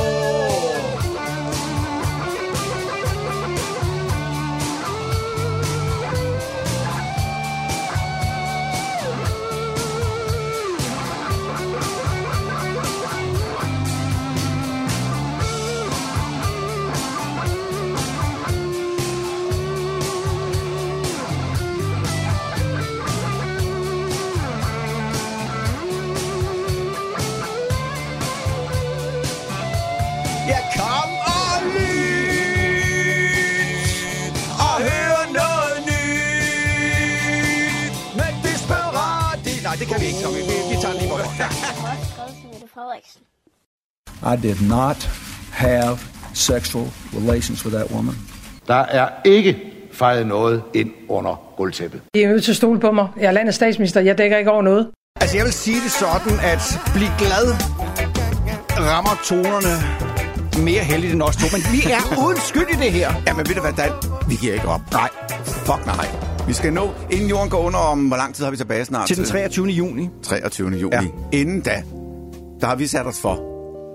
S7: I did not have sexual relations with that woman.
S8: Der er ikke fejret noget ind under gulvtæppet.
S9: I er nødt til at stole på mig. Jeg er landets statsminister. Jeg dækker ikke over noget.
S4: Altså, jeg vil sige det sådan, at blive glad rammer tonerne mere heldigt end os to. Men vi er uden skyld i det her.
S5: Ja, men ved du hvad, Dan? Vi giver ikke op. Nej. Fuck nej. Vi skal nå, inden jorden går under om, hvor lang tid har vi tilbage snart?
S4: Til den 23. juni.
S5: 23. juni.
S4: Ja.
S5: Inden da, der har vi sat os for,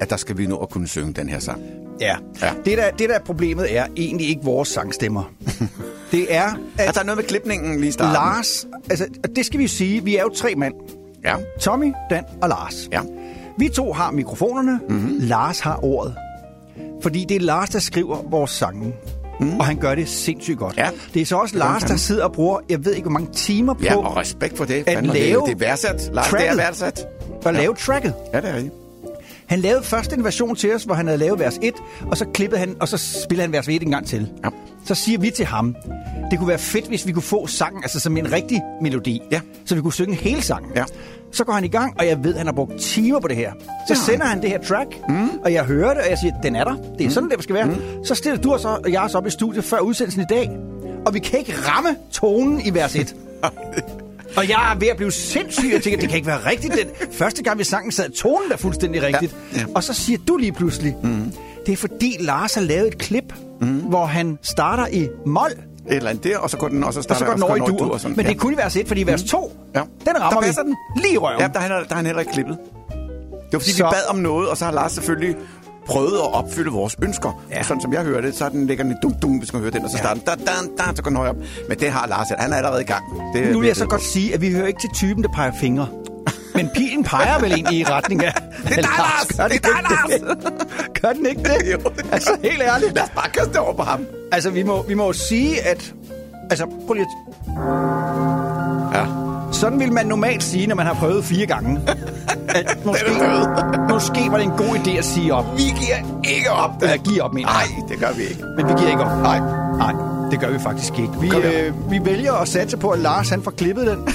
S5: at der skal vi nå at kunne synge den her sang.
S4: Ja.
S5: Ja.
S4: Det, der, det der er problemet er egentlig ikke vores sangstemmer. det er,
S5: Er
S4: at
S5: der er noget med klipningen lige i starten?
S4: Lars... Altså, det skal vi jo sige. Vi er jo tre mand.
S5: Ja.
S4: Tommy, Dan og Lars.
S5: Ja.
S4: Vi to har mikrofonerne. Mm-hmm. Lars har ordet. Fordi det er Lars, der skriver vores sange. Mm. Og han gør det sindssygt godt.
S5: Ja.
S4: Det er så også Lars, der sidder og bruger, jeg ved ikke, hvor mange timer på
S5: Ja, og respekt for det.
S4: at
S5: Fandme,
S4: lave
S5: det, det er værdsat. Lars, det er
S4: tracket.
S5: værdsat.
S4: at lave tracket.
S5: Ja, det er rigtigt.
S4: Han lavede først en version til os, hvor han havde lavet vers 1, og så klippede han, og så spillede han vers 1 en gang til.
S5: Ja.
S4: Så siger vi til ham, det kunne være fedt, hvis vi kunne få sangen, altså som en rigtig melodi.
S5: Ja.
S4: Så vi kunne synge hele sangen.
S5: Ja.
S4: Så går han i gang, og jeg ved, at han har brugt timer på det her. Så
S5: Ja.
S4: sender han det her track, mm. og jeg hører det, og jeg siger, den er der. Det er sådan, det skal være. Mm. Så stiller du og, så, og jeg os op i studiet før udsendelsen i dag, og vi kan ikke ramme tonen i vers 1. Og jeg er ved at blive sindssyg. Jeg tænker, det kan ikke være rigtigt. Den første gang, vi sang, sad tonen der fuldstændig rigtigt.
S5: Ja, ja.
S4: Og så siger du lige pludselig, mm. det er fordi Lars har lavet et klip, mm. hvor han starter i mol,
S5: Et eller andet der, og så går den, og så
S4: og
S5: starter
S4: så går den over i dur.
S5: og sådan.
S4: Men
S5: ja.
S4: det er kun i vers 1, fordi i vers 2,
S5: Ja.
S4: den rammer
S5: Der
S4: vi
S5: den.
S4: lige i røven.
S5: Ja, der er, han, der er han heller ikke klippet. Det var fordi, så... Vi bad om noget, og så har Lars selvfølgelig prøvet at opfylde vores ønsker. Ja.
S4: Ja.
S5: Og sådan som jeg hører det, så er den ligger den i dum dum, hvis man hører den, og så starter den, da, da, da, så går den højere op. Men det har Lars, han er allerede i gang. Det,
S4: Nu vil jeg så godt sige, at vi hører ikke til typen, der peger fingre. Men pilen peger vel egentlig i retning af...
S5: Det er dig, Lars!
S4: Gør
S5: Det
S4: den
S5: er dig,
S4: ikke det? Gør den ikke det?
S5: Jo, det
S4: altså, helt ærligt.
S5: Lad os bare kaste det over på ham.
S4: Altså, vi må, vi må sige, at... Altså, prøv lige at...
S5: Ja.
S4: Sådan vil man normalt sige, når man har prøvet fire gange. At måske, måske var det en god idé at sige op.
S5: Vi giver ikke op.
S4: Eller give op, mener.
S5: Nej, det gør vi ikke.
S4: Men vi giver ikke op.
S5: Nej.
S4: Nej, det gør vi faktisk ikke. Vi øh, vi vælger at satse på, at Lars han får klippet den.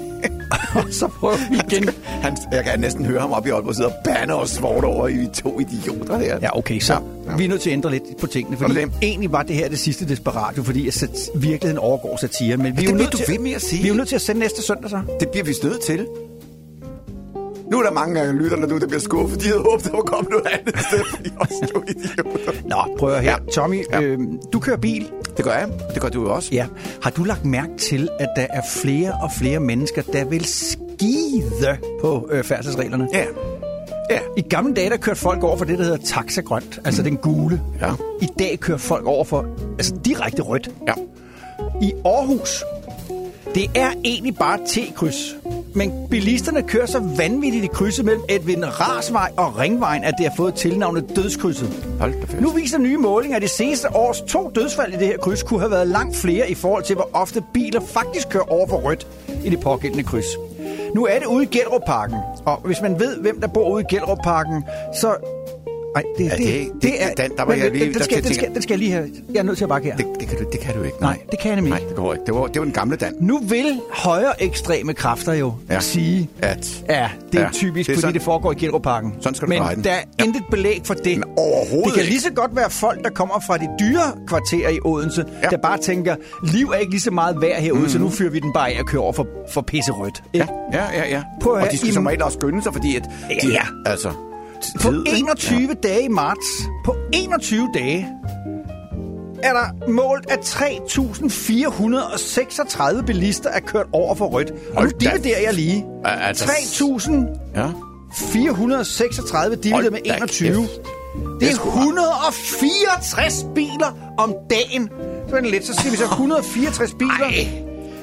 S4: og så prøver vi igen.
S5: Han, jeg kan næsten høre ham op i Aalborg sidde og bande og svort over i to idioter der.
S4: Ja, okay, så
S5: Ja,
S4: vi er nødt til at ændre lidt på tingene, fordi
S5: det.
S4: egentlig var det her det sidste Desperatio, fordi at sat, virkeligheden overgår satire, men vi er,
S5: det
S4: jo nødt
S5: du
S4: til,
S5: ved med at sige.
S4: vi er jo nødt til at sende næste søndag så.
S5: Det bliver vi nødt til. Nu er der mange af lytterne nu, der bliver skuffet. De havde håbet, der var kommet noget andet i stedet for de også to idioter.
S4: Nå, prøv at høre.
S5: Ja.
S4: Tommy,
S5: Ja.
S4: øh, du kører bil.
S5: Det gør jeg. Det gør du jo også.
S4: Ja. Har du lagt mærke til, at der er flere og flere mennesker, der vil skide på øh, færdselsreglerne?
S5: Ja. Ja.
S4: I gamle dage, der kørte folk over for det, der hedder taxagrønt, altså den gule.
S5: Ja.
S4: I dag kører folk over for altså direkte rødt.
S5: Ja.
S4: I Aarhus, det er egentlig bare T-kryds. Men bilisterne kører så vanvittigt i krydset mellem Edvin Rasvej og Ringvejen, at det har fået tilnavnet dødskrydset.
S5: Hold da fast.
S4: Nu viser nye målinger, at de seneste års to dødsfald i det her kryds kunne have været langt flere i forhold til, hvor ofte biler faktisk kører over for rødt i det pågældende kryds. Nu er det ude i Gellerup-parken, og hvis man ved, hvem der bor ude i Gellerup-parken, så... Ej, det,
S5: Ja, det- det- den- der var
S4: men
S5: jeg lige-
S4: den, den, skal, den, skal, den skal jeg lige have... Jeg er nødt til at bakke her.
S5: Det, det, kan du, det kan du ikke.
S4: Nej, det kan jeg nemlig
S5: Nej,
S4: ikke.
S5: det går ikke. Det var, det var den gamle Dan.
S4: Nu vil højere ekstreme kræfter jo
S5: Ja.
S4: sige,
S5: At,
S4: ja, det er
S5: Ja,
S4: typisk,
S5: det er
S4: fordi
S5: sådan-
S4: det foregår i Gellerup-parken.
S5: Sådan skal du
S4: Men
S5: den.
S4: der er
S5: Ja.
S4: intet belæg for det.
S5: Men overhovedet
S4: Det kan lige så godt være folk, der kommer fra de dyre kvarterer i Odense,
S5: Ja.
S4: der bare tænker, liv er ikke lige så meget værd herude, mm. så nu fyrer vi den bare af og kører over for, for pisserødt.
S5: Ja, ja, ja. ja.
S4: Prøv
S5: og de skal som regel også skynde sig, fordi at de,
S4: Ja.
S5: altså...
S4: På
S5: tid, ikke?
S4: 21 ja. dage i marts, på 21 dage, er der målt, at 3.436 bilister er kørt over for rødt. Og nu dividerer jeg lige.
S5: Altså-
S4: 3.436
S5: Ja.
S4: 436 divideret med
S5: da
S4: 21.
S5: kæft.
S4: Det
S5: er
S4: er
S5: sgu
S4: 164 biler om dagen. Så er det lidt, så siger vi så 164 biler.
S5: Ej,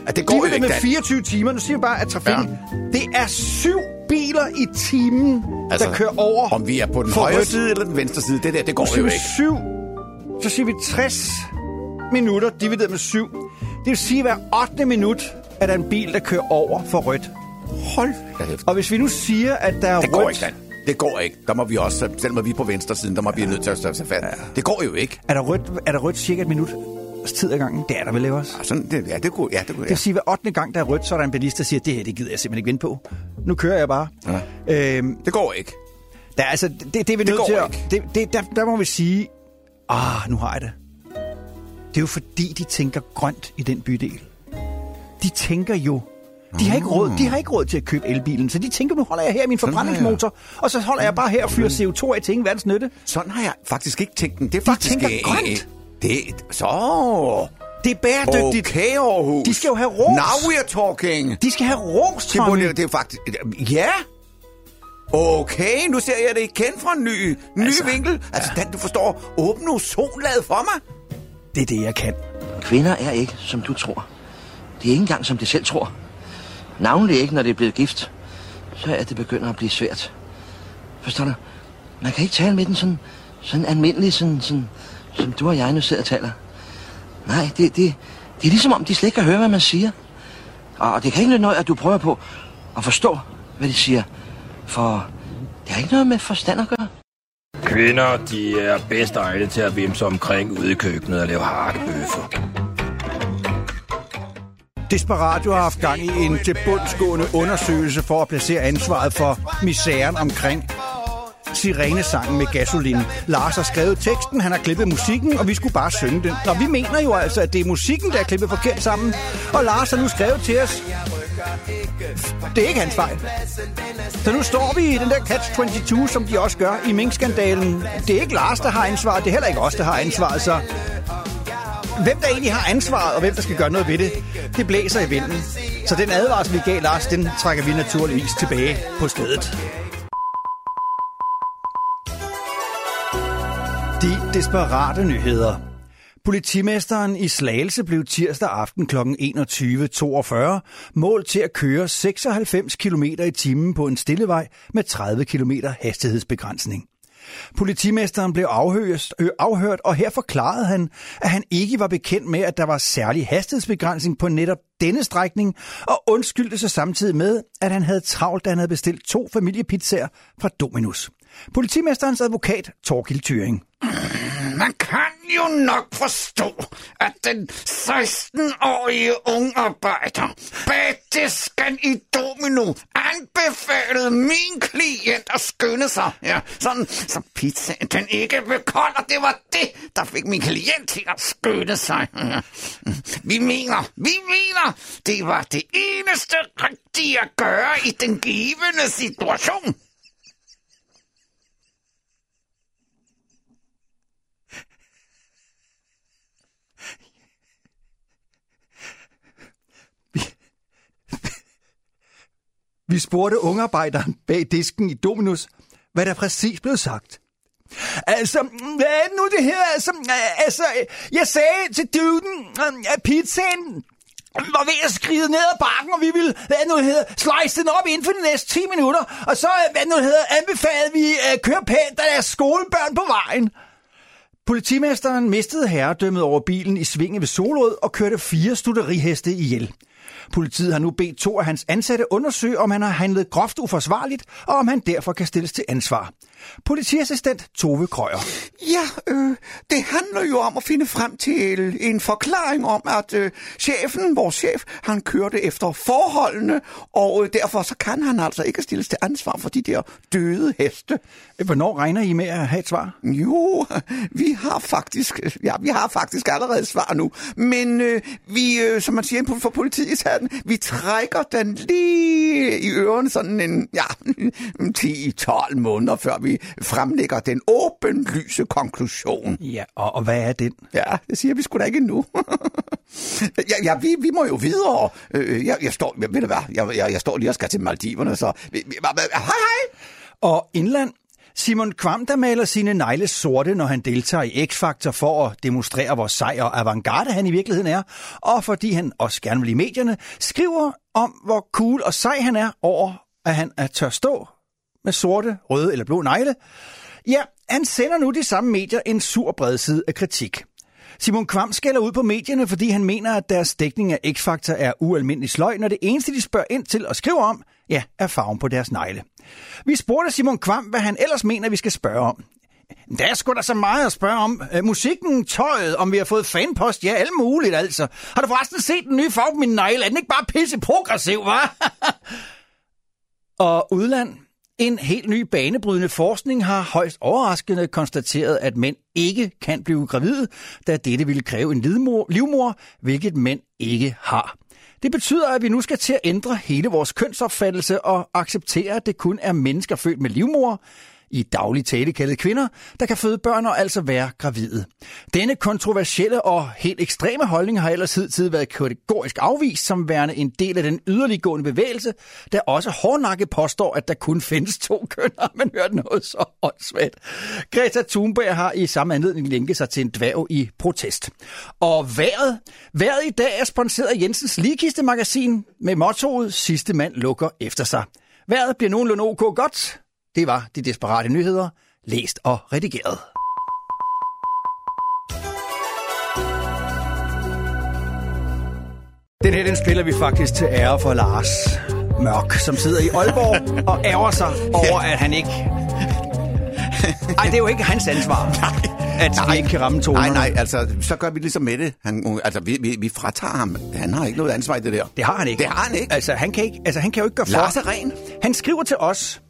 S5: ja, det går jo
S4: divideret
S5: ikke,
S4: med
S5: Dan.
S4: 24 timer. Nu siger vi bare, at trafikken... Ja. Det er syv biler i timen, altså, der kører over
S5: Om vi er på den højre
S4: rødt.
S5: side eller den venstre side, det der, det går jo ikke.
S4: 7. Så siger vi 60 minutter divideret med 7. Det vil sige, at hver 8. minut er der en bil, der kører over for rødt.
S5: Hold da.
S4: Og hvis vi nu siger, at der er
S5: Det går
S4: rødt...
S5: ikke, Dan. Det går ikke. Der må vi også, selvom vi er på venstre siden, der må vi nødt til at tage fat. Det går jo ikke.
S4: Er der rødt, er der rødt cirka et minut tid ad gangen? Det er der vel også?
S5: Ja, Sådan, det, ja, det kunne, ja, det kunne,
S4: Det
S5: ja.
S4: vil sige, hver 8. gang, der er rødt, så er der en bilist, der siger, det her, det gider jeg simpelthen ikke vente på. Nu kører jeg bare.
S5: Ja.
S4: Øhm,
S5: Det går ikke.
S4: der, er altså, det, det er vi
S5: Det
S4: nødt
S5: går
S4: til at... Det, det, der, der må vi sige, ah, nu har jeg det. Det er jo fordi, de tænker grønt i den bydel. De tænker jo, de har, ikke råd, de har ikke råd til at købe elbilen, så de tænker, nu holder jeg her i min
S5: jeg.
S4: forbrændingsmotor, og så holder jeg bare her og fyrer CO2 af til ingen verdens nytte.
S5: Sådan har jeg faktisk ikke tænkt den. Det er faktisk
S4: tænker
S5: ikke-
S4: grønt.
S5: Det, så.
S4: Det er bæredygtigt.
S5: Okay, Aarhus.
S4: De skal jo have ros.
S5: Now we are talking.
S4: De skal have ros,
S5: Det,
S4: Tommy.
S5: burde, det er faktisk... Ja. Okay, nu ser jeg det igen fra en ny, ny
S4: Altså,
S5: vinkel. Altså, Dan, du forstår, åbne ozonlaget for mig.
S4: Det er det, jeg kan.
S10: Kvinder er ikke, som du tror. De er ikke engang, som de selv tror. Navnlig ikke, når det er blevet gift. Så er det begynder at blive svært. Forstår du? Man kan ikke tale med den sådan, sådan almindelig, sådan, sådan, som du og jeg nu sidder og taler. Nej, det, det, det er ligesom om, de slet ikke kan høre, hvad man siger. Og det kan ikke nytte noget, at du prøver på at forstå, hvad de siger. For Det har ikke noget med forstand at gøre.
S11: Kvinder, de er bedst egnet til at vimse omkring ude i køkkenet og lave hakkebøffer.
S4: Desperatio har haft gang i en tilbundsgående undersøgelse for at placere ansvaret for misæren omkring Sirenesangen med gasolin. Lars har skrevet teksten, han har klippet musikken, og vi skulle bare synge den. Og vi mener jo altså, at det er musikken, der er klippet forkert sammen. Og Lars har nu skrevet til os, det er ikke hans fejl. Så nu står vi i den der catch-22, som de også gør i Mink-skandalen. Det er ikke Lars, der har ansvaret, det er heller ikke os, der har ansvaret, så hvem der egentlig har ansvaret, og hvem der skal gøre noget ved det, det blæser i vinden. Så den advarsel, vi gav Lars, den trækker vi naturligvis tilbage på stedet. De desperate nyheder. Politimesteren i Slagelse blev tirsdag aften kl. 21.42 målt til at køre 96 km i timen på en stillevej med 30 km hastighedsbegrænsning. Politimesteren blev afhørt, øh, afhørt, og her forklarede han, at han ikke var bekendt med, at der var særlig hastighedsbegrænsning på netop denne strækning, og undskyldte sig samtidig med, at han havde travlt, da han havde bestilt to familiepizzaer fra Dominus. Politimesterens advokat, Torgild Thyring.
S5: Man kan jo nok forstå, at den 16-årige ungarbejder bag disken i Domino anbefalede min klient at skynde sig. Ja, sådan, så pizzaen den ikke blev kold, og det var det, der fik min klient til at skynde sig. Ja. Vi mener, vi mener, det var det eneste rigtige at gøre i den givende situation.
S4: Vi spurgte ungarbejderen bag disken i Dominus, hvad der præcis blev sagt. Altså, hvad er det nu det her? Altså, altså jeg sagde til duden, øh, at pizzaen var ved at skride ned ad bakken, og vi ville, hvad nu hedder, slice den op inden for de næste 10 minutter, og så, hvad nu hedder, anbefalede vi at køre pænt, da der er skolebørn på vejen. Politimesteren mistede herredømmet over bilen i svinget ved Solrød og kørte fire studeriheste ihjel. Politiet har nu bedt to af hans ansatte undersøge, om han har handlet groft uforsvarligt, og om han derfor kan stilles til ansvar. Politiassistent Tove Krøyer.
S5: Ja, øh, det handler jo om at finde frem til en forklaring om, at øh, chefen, vores chef, han kørte efter forholdene, og øh, derfor så kan han altså ikke stilles til ansvar for de der døde heste.
S4: Hvornår regner I med at have et svar?
S5: Jo, vi har faktisk, ja, vi har faktisk allerede svar nu, men øh, vi, øh, som man siger for politiet, den, vi trækker den lige i ørerne sådan en, ja, 10-12 måneder, før vi fremlægger den åbenlyse konklusion.
S4: Ja, og, og hvad er den?
S5: Ja, det siger vi sgu da ikke endnu. ja, ja vi, vi må jo videre. Øh, jeg, jeg, står, ved du hvad, jeg, jeg, jeg står lige og skal til Maldiverne, så hej hej!
S4: Og indland, Simon Kvam, der maler sine negle sorte, når han deltager i X-Factor for at demonstrere, hvor sej og avantgarde han i virkeligheden er, og fordi han også gerne vil i medierne, skriver om, hvor cool og sej han er over, at han er tør stå med sorte, røde eller blå negle. Ja, han sender nu de samme medier en sur bredside af kritik. Simon Kvam skælder ud på medierne, fordi han mener, at deres dækning af X-Factor er ualmindelig sløj, når det eneste, de spørger ind til og skriver om, ja, er farven på deres negle. Vi spurgte Simon Kvam, hvad han ellers mener, vi skal spørge om. Der er sgu da så meget at spørge om. Uh, musikken, tøjet, om vi har fået fanpost, ja, alt muligt altså. Har du forresten set den nye farve på min negle? Er den ikke bare pisse progressiv, hva'? og udland, en helt ny banebrydende forskning har højst overraskende konstateret, at mænd ikke kan blive gravide, da dette ville kræve en livmor, livmor hvilket mænd ikke har. Det betyder, at vi nu skal til at ændre hele vores kønsopfattelse og acceptere, at det kun er mennesker født med livmor, i daglig tale kaldet kvinder, der kan føde børn og altså være gravide. Denne kontroversielle og helt ekstreme holdning har ellers hidtil været kategorisk afvist som værende en del af den yderliggående bevægelse, der også hårdnakket påstår, at der kun findes to køn, har man hørt noget så åndssvagt. Greta Thunberg har i samme anledning linket sig til en dværg i protest. Og vejret? Vejret i dag er sponsoreret af Jensens Ligkiste magasin med mottoet Sidste mand lukker efter sig. Vejret bliver nogenlunde ok godt, det var de desperate nyheder, læst og redigeret. Den her, den spiller vi faktisk til ære for Lars Mørk, som sidder i Aalborg og ærger sig over, at han ikke Ej, det er jo ikke hans ansvar, at vi ikke kan ramme tonerne.
S5: Nej, nej, altså, så gør vi ligesom med det. Han, altså, vi, vi, vi fratager ham. Han har ikke noget ansvar i det der.
S4: Det har han ikke.
S5: Det har han ikke.
S4: Altså, han kan, ikke, altså, han kan jo ikke gøre for.
S5: Lars er ren.
S4: Han skriver til os,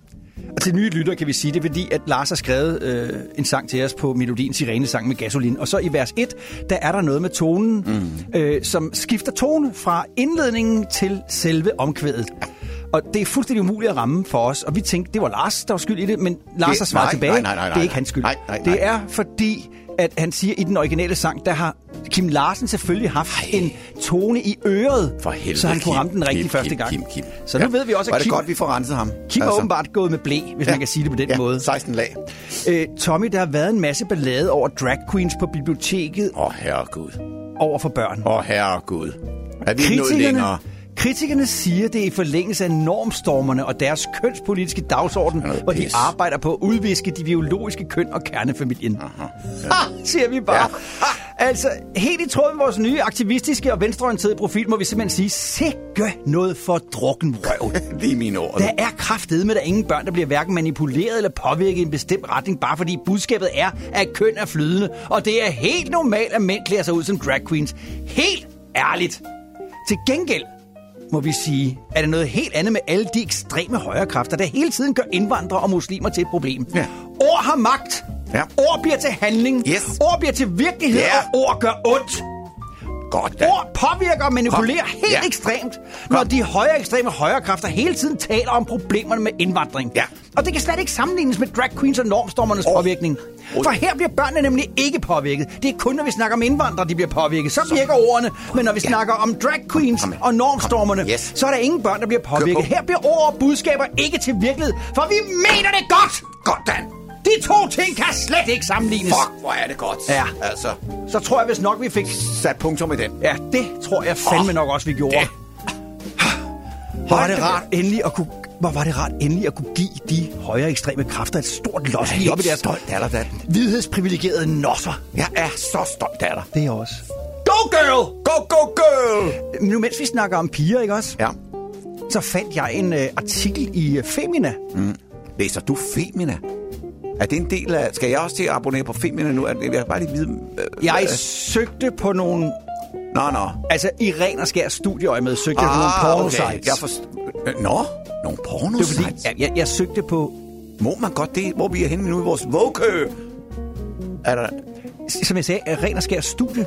S4: og til nye lytter kan vi sige det, fordi at Lars har skrevet øh, en sang til os på melodien Sirene-sang med gasolin. Og så i vers 1, der er der noget med tonen, mm. øh, som skifter tone fra indledningen til selve omkvædet. Og det er fuldstændig umuligt at ramme for os. Og vi tænkte, det var Lars, der var skyld i det, men Lars
S5: Det-
S4: har svaret
S5: nej,
S4: tilbage.
S5: nej, nej, nej,
S4: det er ikke hans skyld.
S5: nej, nej, nej.
S4: Det er fordi, at han siger, at i den originale sang, der har Kim Larsen selvfølgelig haft Ej. en tone i øret,
S5: For helvede,
S4: så han kunne
S5: Kim,
S4: ramme den rigtige
S5: Kim,
S4: første
S5: Kim,
S4: gang.
S5: Kim, Kim.
S4: Så nu ved vi også,
S5: Var
S4: at
S5: det
S4: Kim,
S5: godt, vi får renset ham.
S4: Kim er åbenbart gået med blæ, hvis
S5: Ja.
S4: man kan sige det på den
S5: Ja,
S4: måde.
S5: 16 lag.
S4: Øh, Tommy, der har været en masse ballade over drag queens på biblioteket
S5: Åh, oh, herregud.
S4: over for børn.
S5: Åh, oh, herregud. Er vi nået længere?
S4: Kritikerne siger, det er i forlængelse af normstormerne og deres kønspolitiske dagsorden, hvor de arbejder på at udviske de biologiske køn og kernefamilien. Aha. Ha, siger vi bare.
S5: Ja.
S4: Ja. Altså, helt i tråd med vores nye aktivistiske og venstreorienterede profil, må vi simpelthen sige, sikke noget for drukken røv.
S5: Lige mine ord.
S4: Der er kraftet med, er ingen børn, der bliver hverken manipuleret eller påvirket i en bestemt retning, bare fordi budskabet er, at køn er flydende. Og det er helt normalt, at mænd klæder sig ud som drag queens. Helt ærligt. Til gengæld må vi sige, at det er noget helt andet med alle de ekstreme højrekræfter, der hele tiden gør indvandrere og muslimer til et problem.
S5: Ja.
S4: Ord har magt.
S5: Ja.
S4: Ord bliver til handling.
S5: Yes.
S4: Ord bliver til virkelighed,
S5: Ja.
S4: og ord gør ondt.
S5: Godt da.
S4: Ord påvirker og manipulerer
S5: Kom.
S4: helt
S5: Ja.
S4: ekstremt, når de højere ekstreme højrekræfter hele tiden taler om problemerne med indvandring.
S5: Ja.
S4: Og det kan slet ikke sammenlignes med drag queens og normstormernes oh. påvirkning. For her bliver børnene nemlig ikke påvirket. Det er kun, når vi snakker om indvandrere, de bliver påvirket. Så virker ordene. Men når vi
S5: Ja.
S4: snakker om drag queens
S5: Kom
S4: og normstormerne,
S5: Kom. Yes.
S4: så er der ingen børn, der bliver påvirket.
S5: på.
S4: Her bliver ord og budskaber ikke til virkelighed, for vi mener det godt!
S5: Godt, Dan.
S4: De to ting kan slet ikke sammenlignes.
S5: Fuck, hvor er det godt.
S4: Ja.
S5: Altså,
S4: Så tror jeg, hvis nok vi fik...
S5: sat punktum i den.
S4: Ja, det tror jeg fandme nok også, vi gjorde.
S5: det.
S4: Hvor var det rart endelig at kunne hvor var det rart endelig at kunne give de højere ekstreme kræfter et stort los lige op i deres
S5: stolt af dig,
S4: vidhedsprivilegerede nosser.
S5: Jeg er så stolt af dig.
S4: Det er jeg også. Go girl!
S5: Go, go, girl!
S4: Nu mens vi snakker om piger, ikke også?
S5: Ja.
S4: Så fandt jeg en uh, artikel i uh, Femina.
S5: Læser du Femina? Er det en del af... Skal jeg også til at abonnere på Femina nu? Er det- Jeg vil bare lige vide... øh,
S4: Jeg
S5: hvad-
S4: søgte på nogle...
S5: Nå, nå.
S4: Altså, i ren og skær studieøje med søgte jeg på nogle porno sites.
S5: Ah, Jeg forst... Øh, Nå, nogle porno
S4: Det var fordi, jeg, jeg, jeg søgte på...
S5: Må man godt det? Hvor vi er henne nu i vores vågkø? Er der...
S4: Som jeg sagde, ren og skær studie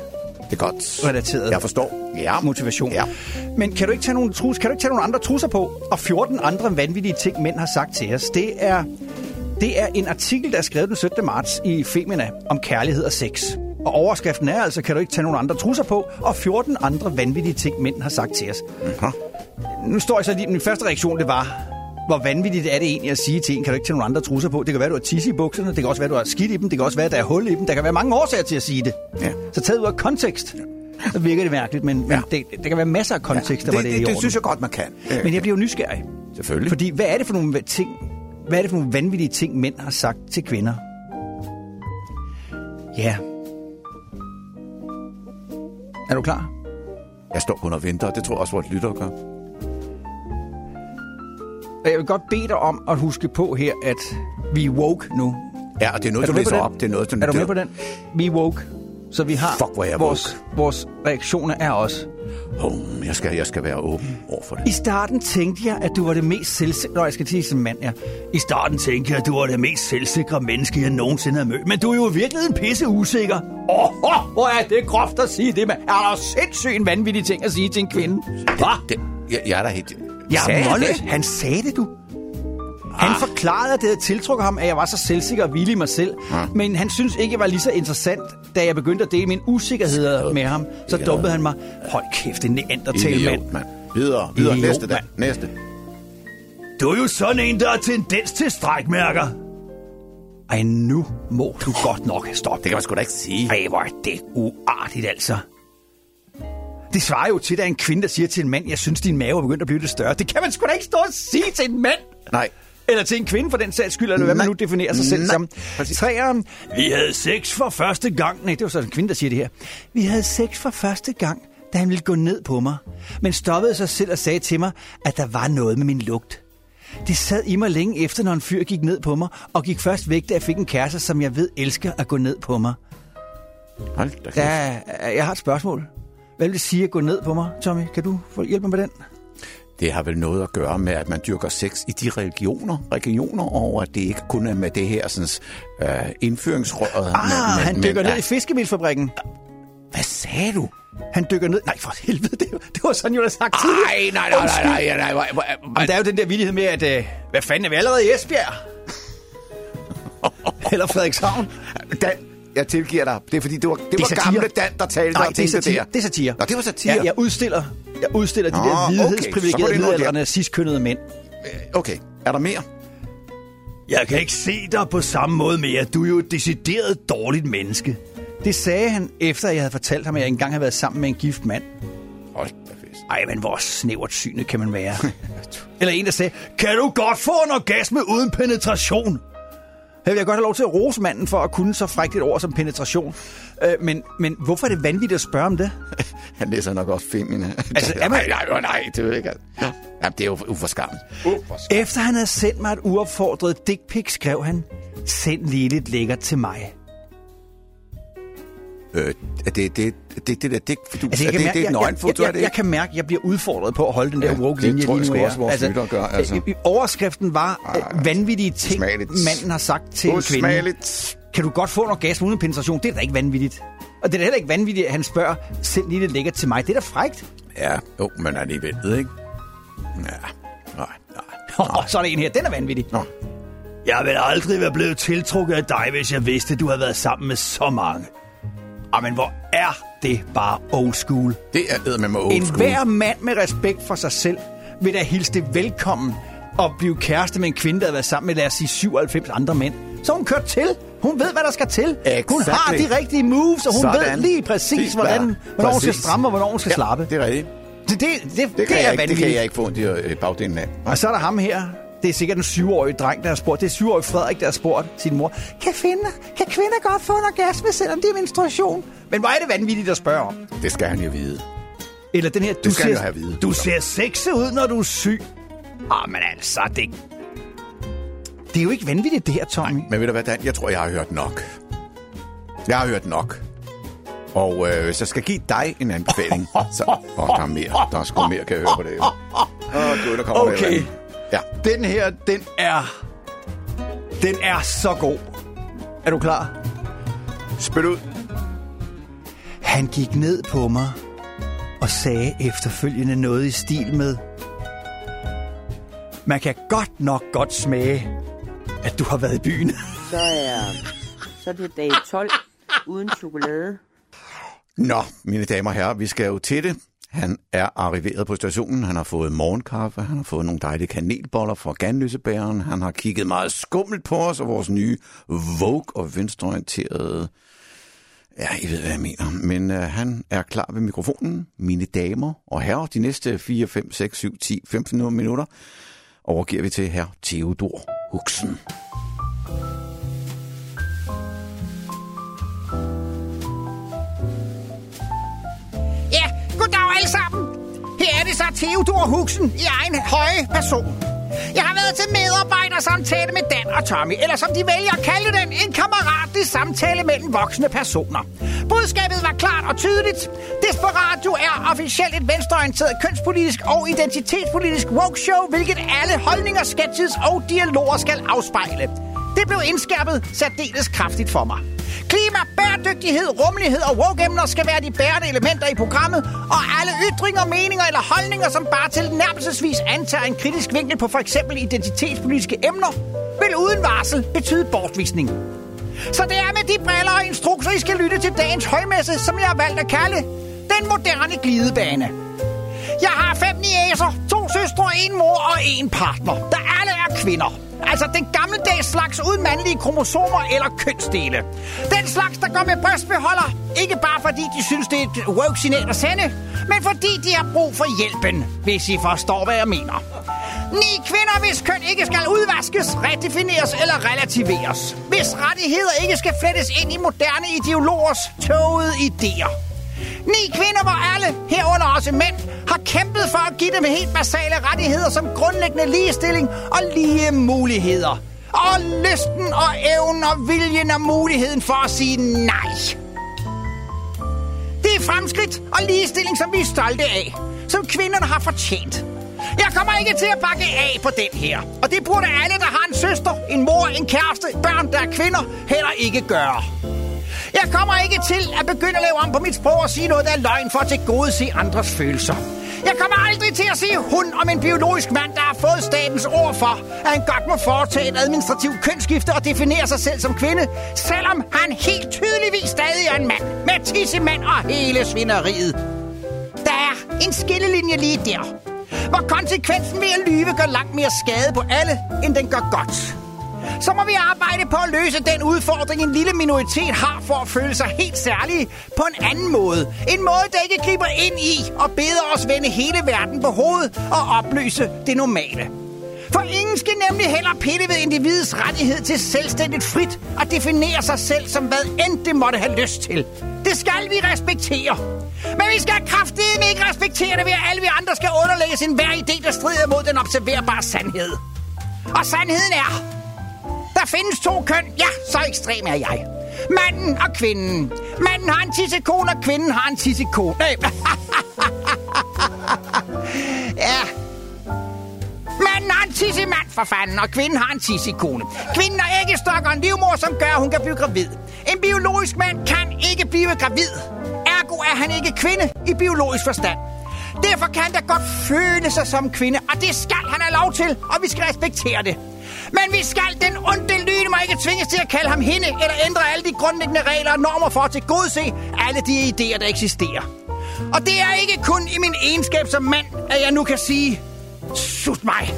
S5: Det er godt.
S4: relateret.
S5: Jeg forstår. Ja.
S4: motivation.
S5: Ja.
S4: Men kan du ikke tage nogle trus, kan du ikke tage nogle andre trusser på? Og 14 andre vanvittige ting, mænd har sagt til os. Det er, det er en artikel, der er skrevet den 17. marts i Femina om kærlighed og sex. Og overskriften er altså, kan du ikke tage nogle andre trusser på? Og 14 andre vanvittige ting, mænd har sagt til os.
S5: Mhm.
S4: Nu står jeg så lige, min første reaktion det var, hvor vanvittigt er det egentlig at sige til en, kan du ikke tage nogle andre trusser på? Det kan være, du har tisse i bukserne, det kan også være, du har skidt i dem, det kan også være, der er hul i dem. Der kan være mange årsager til at sige det.
S5: Ja.
S4: Så taget ud af kontekst, så virker det mærkeligt, men, men
S5: Ja.
S4: det, der kan være masser af kontekster,
S5: det,
S4: hvor det, er
S5: det,
S4: i
S5: det,
S4: orden.
S5: synes jeg godt, man kan.
S4: Men jeg bliver jo nysgerrig.
S5: Selvfølgelig.
S4: Fordi hvad er det for nogle ting, hvad er det for nogle vanvittige ting, mænd har sagt til kvinder? Ja. Er du klar?
S5: Jeg står kun og venter, og det tror jeg også, vores lytter gør.
S4: Jeg vil godt bede dig om at huske på her, at vi er woke nu.
S5: Ja, og det er noget,
S4: Er
S5: du
S4: du
S5: læser op. Det er noget, du
S4: Er du med på den? Vi er woke. Så vi har
S5: Fuck, hvor jeg
S4: vores, vores reaktioner er også.
S5: Oh, jeg, skal, jeg skal være åben over for det.
S4: I starten tænkte jeg, at du var det mest selvsikre... Nå, jeg skal sige som mand, ja. I starten tænkte jeg, at du var det mest selvsikre menneske, jeg nogensinde har mødt. Men du er jo virkelig en pisse usikker. Åh, oh, hvor er det groft at sige det, mand. Er der sindssygt en vanvittig ting at sige til en kvinde? Hvad?
S5: Jeg, jeg er da helt...
S4: Jeg
S5: Sagde
S4: er? Han sagde det, du. Han forklarede, at det havde tiltrukket ham, at jeg var så selvsikker og villig i mig selv.
S5: Ah.
S4: Men han synes ikke, jeg var lige så interessant, da jeg begyndte at dele mine usikkerheder med ham. Så
S5: Idiot.
S4: dumpede han mig. Hold kæft, en neandertal mand.
S5: Mand. Videre, videre.
S4: Idiot,
S5: Næste, da.
S4: mand.
S5: Næste.
S4: Du er jo sådan en, der har tendens til strækmærker. Ej, nu må du godt nok stoppe.
S5: Det kan man sgu da ikke sige.
S4: Ej, hvor er det uartigt, altså. Det svarer jo til, at en kvinde, der siger til en mand, jeg synes, din mave er begyndt at blive lidt større. Det kan man sgu da ikke stå og sige til en mand.
S5: Nej.
S4: Eller til en kvinde for den sags skyld, eller hvad man nu definerer sig selv som. Træeren, vi havde sex for første gang. Nej, det var så en kvinde, der siger det her. Vi havde sex for første gang, da han ville gå ned på mig. Men stoppede sig selv og sagde til mig, at der var noget med min lugt. Det sad i mig længe efter, når en fyr gik ned på mig, og gik først væk, da jeg fik en kæreste, som jeg ved elsker at gå ned på mig.
S5: Hold da kæft.
S4: Ja, jeg har et spørgsmål. Hvad vil det sige at gå ned på mig, Tommy? Kan du hjælpe mig med den?
S5: Det har vel noget at gøre med, at man dyrker sex i de religioner, regioner, og at det ikke kun er med det her sådan, øh, indføringsrøret.
S4: Ah,
S5: men,
S4: han dykker ned i fiskemilfabrikken.
S5: Hvad sagde du?
S4: Han dykker ned... Nej, for helvede, det, det var sådan, jeg havde sagt tidligere.
S5: Nej, nej, nej, nej, nej, nej, nej, nej.
S4: Jamen, der er jo den der villighed med, at... Øh, hvad fanden er vi allerede i Esbjerg? Eller Frederikshavn?
S5: Dan, jeg tilgiver dig. Det er fordi, det var, det
S4: Det
S5: var
S4: satire.
S5: gamle Dan, der talte
S4: Nej,
S5: om
S4: det er
S5: tingene
S4: satire.
S5: der.
S4: Det er satire.
S5: Nå, det var satire.
S4: Ja, jeg udstiller, jeg udstiller de
S5: Nå,
S4: der
S5: okay, så var det noget
S4: cis-kønnede mænd.
S5: Okay, er der mere?
S4: Jeg kan ikke se dig på samme måde mere. Du er jo et decideret dårligt menneske. Det sagde han, efter jeg havde fortalt ham, at jeg engang havde været sammen med en gift mand.
S5: Hold da fest.
S4: Ej, men hvor snævert synet kan man være. Eller en, der sagde, kan du godt få en orgasme uden penetration? Her vil jeg godt have lov til at rose manden for at kunne så frækt et ord som penetration. Øh, men, men hvorfor er det vanvittigt at spørge om det?
S5: Han læser nok også filmene.
S4: Altså, er man-
S5: nej, nej, nej, det jeg ikke. Ja. Jamen, det er jo uforskammet.
S4: Efter han havde sendt mig et uopfordret dick pic, skrev han, send lige lidt lækkert til mig.
S5: Øh, er det det, det, det der digt, du,
S4: Altså,
S5: er det, det
S4: jeg,
S5: et
S4: jeg,
S5: nøgenfoto,
S4: jeg,
S5: er det
S4: jeg, jeg
S5: ikke?
S4: kan mærke, at jeg bliver udfordret på at holde den der
S5: Ja,
S4: woke
S5: det
S4: linje
S5: tror jeg
S4: lige nu.
S5: sgu
S4: her.
S5: også, vores lyttere gør, altså.
S4: Overskriften var øh, vanvittige ting,
S5: Usmageligt.
S4: manden har sagt til en kvinde.
S5: Usmageligt.
S4: Kan du godt få en orgasme uden penetration? Det er da ikke vanvittigt. Og det er da heller ikke vanvittigt, at han spørger, send lige lidt lækkert til mig. Det er da frægt.
S5: Ja, jo, men alligevel, ved ikke? Ja, nej, nej.
S4: Oh, så er der en her, den er vanvittig.
S5: Nå.
S4: Jeg ville aldrig være blevet tiltrukket af dig, hvis jeg vidste, at du havde været sammen med så mange. Jamen, hvor er det bare old school.
S5: Det er med med old
S4: En
S5: school.
S4: hver mand med respekt for sig selv vil da hilse det velkommen at blive kæreste med en kvinde, der har været sammen med, lad os sige, 97 andre mænd. Så hun kørt til. Hun ved, hvad der skal til. Hun har
S5: Exactly.
S4: de rigtige moves, og hun
S5: Sådan.
S4: ved lige præcis,
S5: Præcis,
S4: hvordan, hvornår hun skal
S5: præcis.
S4: stramme, og hvornår hun skal
S5: Ja,
S4: slappe.
S5: det er rigtigt.
S4: Det, det, det, det,
S5: Det kan,
S4: er
S5: jeg, ikke, det kan jeg ikke få ondt i øh, bagdelen af.
S4: Og så er der ham her. Det er sikkert en syvårig dreng, der har spurgt. Det er syvårig Frederik, der har spurgt sin mor. Kan, finde, kan kvinder godt få en orgasme, selvom det er menstruation? Men hvor er det vanvittigt at spørge om?
S5: Det skal han jo vide.
S4: Eller den her, du,
S5: skal han jo
S4: ser,
S5: have vide.
S4: du ser sexet ud, når du er syg. Ah, men altså, det... Det er jo ikke vanvittigt, det her, Tommy.
S5: Men ved du hvad, Dan? Jeg tror, jeg har hørt nok. Jeg har hørt nok. Og øh, hvis jeg skal give dig en anbefaling, så... Åh, der er mere. Der er sgu mere, kan jeg høre på det. Åh, gud, der kommer
S4: Okay.
S5: andet. Ja.
S4: Den her, den er... Den er så god. Er du klar?
S5: Spil ud.
S4: Han gik ned på mig og sagde efterfølgende noget i stil med... Man kan godt nok godt smage, at du har været i byen.
S12: Så er, så er det dag 12 uden chokolade.
S5: Nå, mine damer og herrer, vi skal jo til det. Han er arriveret på stationen, han har fået morgenkaffe, han har fået nogle dejlige kanelboller fra Ganløsebæren, han har kigget meget skummelt på os og vores nye Vogue og venstreorienterede... Ja, I ved, hvad jeg mener. Men øh, han er klar ved mikrofonen. Mine damer og herrer, de næste 4, 5, 6, 7, 10, 15 minutter overgiver vi til herr Theodor Huxen.
S13: Theodor Huxen i egen høje person. Jeg har været til medarbejdersamtale med Dan og Tommy, eller som de vælger at kalde den, en kammeratlig samtale mellem voksne personer. Budskabet var klart og tydeligt. Desperatio er officielt et venstreorienteret kønspolitisk og identitetspolitisk woke show, hvilket alle holdninger, sketches og dialoger skal afspejle. Det blev indskærpet særdeles kraftigt for mig. Bæredygtighed, rummelighed og woke-emner skal være de bærende elementer i programmet, og alle ytringer, meninger eller holdninger, som bare tilnærmelsesvis antager en kritisk vinkel på for eksempel identitetspolitiske emner, vil uden varsel betyde bortvisning. Så det er med de briller og instrukser, I skal lytte til dagens højmesse, som jeg har valgt at kalde den moderne glidebane. Jeg har fem niæser, to søstre, en mor og en partner, der alle er kvinder. Altså den gammeldags slags uden mandlige kromosomer eller kønsdele. Den slags, der går med brystbeholder. Ikke bare fordi de synes, det er et woke signal at sende, men fordi de har brug for hjælpen, hvis I forstår, hvad jeg mener. Ni kvinder, hvis køn ikke skal udvaskes, redefineres eller relativeres. Hvis rettigheder ikke skal flettes ind i moderne ideologers tågede idéer.
S4: Ni kvinder, hvor alle, herunder også mænd, har kæmpet for at give dem helt basale rettigheder som grundlæggende ligestilling og lige muligheder. Og lysten og evnen og viljen og muligheden for at sige nej. Det er fremskridt og ligestilling, som vi er stolte af. Som kvinderne har fortjent. Jeg kommer ikke til at bakke af på den her. Og det burde alle, der har en søster, en mor, en kæreste, børn, der er kvinder, heller ikke gøre. Jeg kommer ikke til at begynde at lave om på mit sprog og sige noget, der er løgn for at tilgodese andres følelser. Jeg kommer aldrig til at sige hun om en biologisk mand, der har fået statens ord for, at han godt må foretage et administrativt kønsskifte og definere sig selv som kvinde, selvom han helt tydeligvis stadig er en mand med tissemand og hele svineriet. Der er en skillelinje lige der, hvor konsekvensen ved at lyve gør langt mere skade på alle, end den gør godt. Så må vi arbejde på at løse den udfordring, en lille minoritet har for at føle sig helt særlige på en anden måde. En måde, der ikke griber ind i og beder os vende hele verden på hovedet og opløse det normale. For ingen skal nemlig heller pille ved individets rettighed til selvstændigt frit at definere sig selv som hvad end det måtte have lyst til. Det skal vi respektere. Men vi skal kraftedeme ikke respektere det ved, at alle vi andre skal underlægges sin hver idé, der strider mod den observerbare sandhed. Og sandheden er, der findes to køn. Ja, så ekstrem er jeg. Manden og kvinden. Manden har en tissekone, og kvinden har en tissekone. Nej. ja. Manden har en tissemand for fanden, og kvinden har en tissekone. Kvinden har æggestokker og en livmor, som gør, at hun kan blive gravid. En biologisk mand kan ikke blive gravid. Ergo er han ikke kvinde i biologisk forstand. Derfor kan han da godt føle sig som kvinde, og det skal han have lov til, og vi skal respektere det. Men vi skal den onde lyne må ikke tvinges til at kalde ham hende, eller ændre alle de grundlæggende regler og normer for at tilgodese alle de idéer, der eksisterer. Og det er ikke kun i min egenskab som mand, at jeg nu kan sige, sut mig.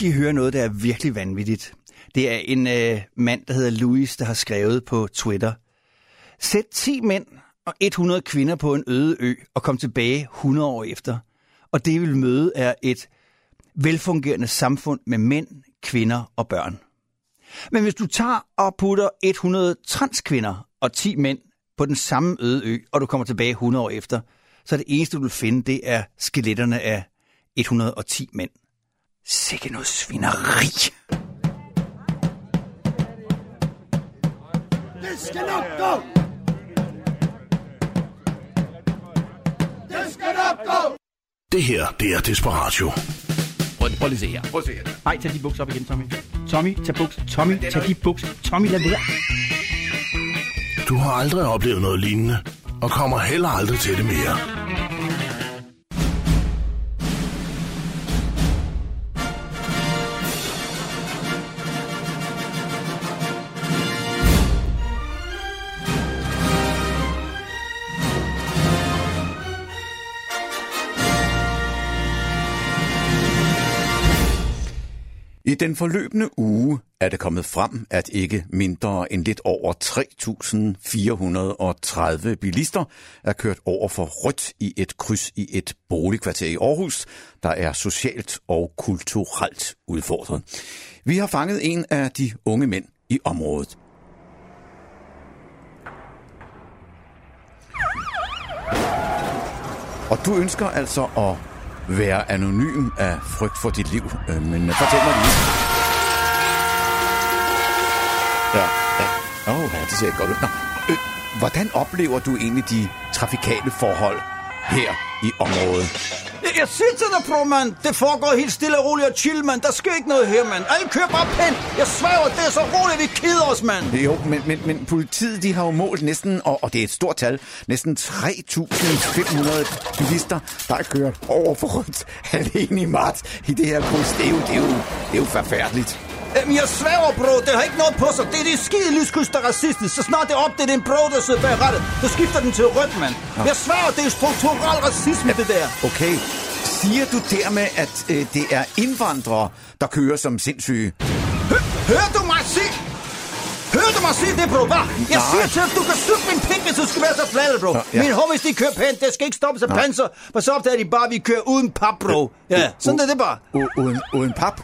S14: Skal I høre noget, der er virkelig vanvittigt. Det er en øh, mand, der hedder Louis, der har skrevet på Twitter. Sæt 10 mænd og 100 kvinder på en øde ø og kom tilbage 100 år efter. Og det, vi vil møde, er et velfungerende samfund med mænd, kvinder og børn. Men hvis du tager og putter 100 transkvinder og 10 mænd på den samme øde ø, og du kommer tilbage 100 år efter, så er det eneste, du vil finde, det er skeletterne af 110 mænd. Sikke noget svineri.
S15: Det skal nok gå! Det skal nok gå!
S1: Det her, det er Desperatio.
S5: Prøv, prøv lige at se her. Prøv at se her.
S16: Nej, tag de bukser op igen, Tommy. Tommy, tag bukser. Tommy, tag de bukser. Tommy, lad være.
S1: Du har aldrig oplevet noget lignende, og kommer heller aldrig til det mere.
S5: Den forløbende uge er det kommet frem, at ikke mindre end lidt over 3.430 bilister er kørt over for rødt i et kryds i et boligkvarter i Aarhus, der er socialt og kulturelt udfordret. Vi har fanget en af de unge mænd i området. Og du ønsker altså at være anonym af frygt for dit liv. Øh, Men øh, fortæl mig lige. Ja, ja. Åh, oh, ja, det ser godt ud. Nå, øh, hvordan oplever du egentlig de trafikale forhold her i området?
S4: Jeg, jeg siger til dig, bro, mand. Det foregår helt stille og roligt og chill, mand. Der sker ikke noget her, mand. Alle kører bare pænt. Jeg sværger, det er så roligt, vi keder os, mand.
S5: Jo, men, men, men politiet de har jo målt næsten, og, og det er et stort tal, næsten 3.500 bilister, der er kørt over for rødt alene i marts i det her kryds. Det er jo, det er jo, det er jo forfærdeligt.
S4: Jamen, jeg sværger, bro. Det har ikke noget på sig. Det er det skide lyskryds, der er racistisk. Så snart det er op, det er en bro, der sidder bag rettet. Så skifter den til rødt, mand. Jeg sværger, det er strukturel racisme, det der.
S5: Okay, siger du dermed, at øh, det er indvandrere, der kører som sindssyge?
S4: Hører du mig sige? Hører du mig sige det, bro? Hvad? Jeg
S5: Nej.
S4: siger til dig, du kan stykke min pik, hvis du skal være så flad, bro.
S5: Ja.
S4: Mine homies, de kører pænt. Det skal ikke stoppe sig panser. Men så opdager de bare, at vi kører uden pap, bro. Ja, sådan er det bare.
S5: U- uden, uden pap?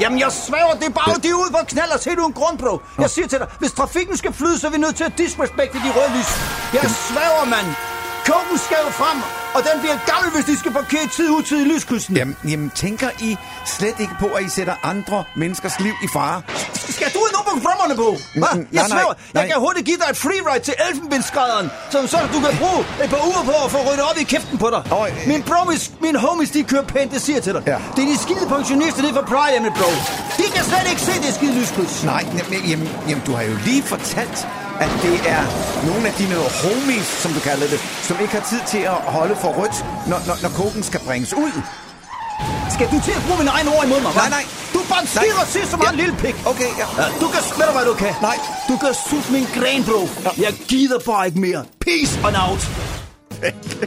S4: Jamen, jeg sværger, det er bare, de ude på knald og se du en grund, bro. Jeg siger til dig, hvis trafikken skal flyde, så er vi nødt til at disrespekte de røde lys. Jeg sværger, mand. Koken skal jo frem, og den bliver gammel, hvis de skal parkere tid utid i lyskysten.
S5: Jamen, jamen, tænker I slet ikke på, at I sætter andre menneskers liv i fare?
S4: Skal du ind på fremmerne på? Hva?
S5: Mm,
S4: Jeg
S5: nej,
S4: sværger,
S5: nej.
S4: jeg kan hurtigt give dig et free ride til elfenbindskrædderen, som så du kan bruge et par uger på at få ryddet op i kæften på dig.
S5: Øj.
S4: Min bromis, mine homies, de kører pænt, det siger til dig.
S5: Ja.
S4: Det er de skide pensionister, det er fra plejehjemmet, bro. De kan slet ikke se det skide lyskryds.
S5: Nej, jamen, jamen, jamen, du har jo lige fortalt, at det er nogle af dine homies, som du kalder det, som ikke har tid til at holde for rødt, når, når, når koken skal bringes ud.
S4: Skal du til at bruge mine egne ord imod mig?
S5: Nej, nej.
S4: Du er bare en skid så meget
S5: Ja.
S4: lille pik.
S5: Okay, ja.
S4: Ja, du kan... Du, hvad du kan?
S5: Nej.
S4: Du kan sus min gren, bro. Jeg gider bare ikke mere. Peace on out.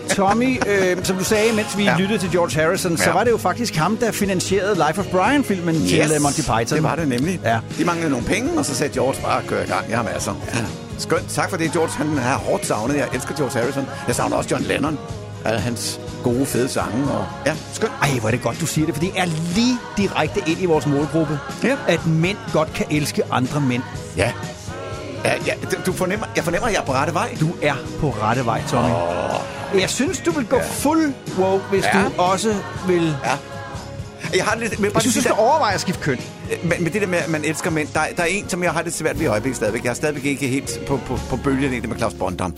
S4: Tommy, øh, som du sagde, mens vi
S5: Ja.
S4: lyttede til George Harrison, så
S5: Ja.
S4: var det jo faktisk ham, der finansierede Life of Brian-filmen yes. til øh, Monty Python.
S5: det var det nemlig.
S4: Ja.
S5: De manglede nogle penge, og så sagde George bare, kør i gang, jeg har masser. Ja. Skønt, tak for det, George. Han har hårdt savnet. Jeg elsker George Harrison. Jeg savner også John Lennon. Alle hans gode, fede sange. Og... Ja, skønt.
S4: Ej, hvor er det godt, du siger det, for det er lige direkte ind i vores målgruppe.
S5: Ja.
S4: At mænd godt kan elske andre mænd.
S5: Ja. Ja, ja, du- fornemmer, jeg fornemmer, at jeg er på rette vej.
S4: Du er på rette vej, Tommy.
S5: Oh.
S4: Jeg synes, du vil gå ja. fuld woke, hvis
S5: Ja.
S4: du også vil...
S5: Ja. Jeg har lidt... Men
S4: Jeg synes, du skal overveje at skifte køn.
S5: Men, men det der med, at man elsker mænd, der, der er en, som jeg har det svært ved i øjeblikket stadigvæk. Jeg er stadigvæk ikke helt på, på, på bølgen det med Claus Bondam.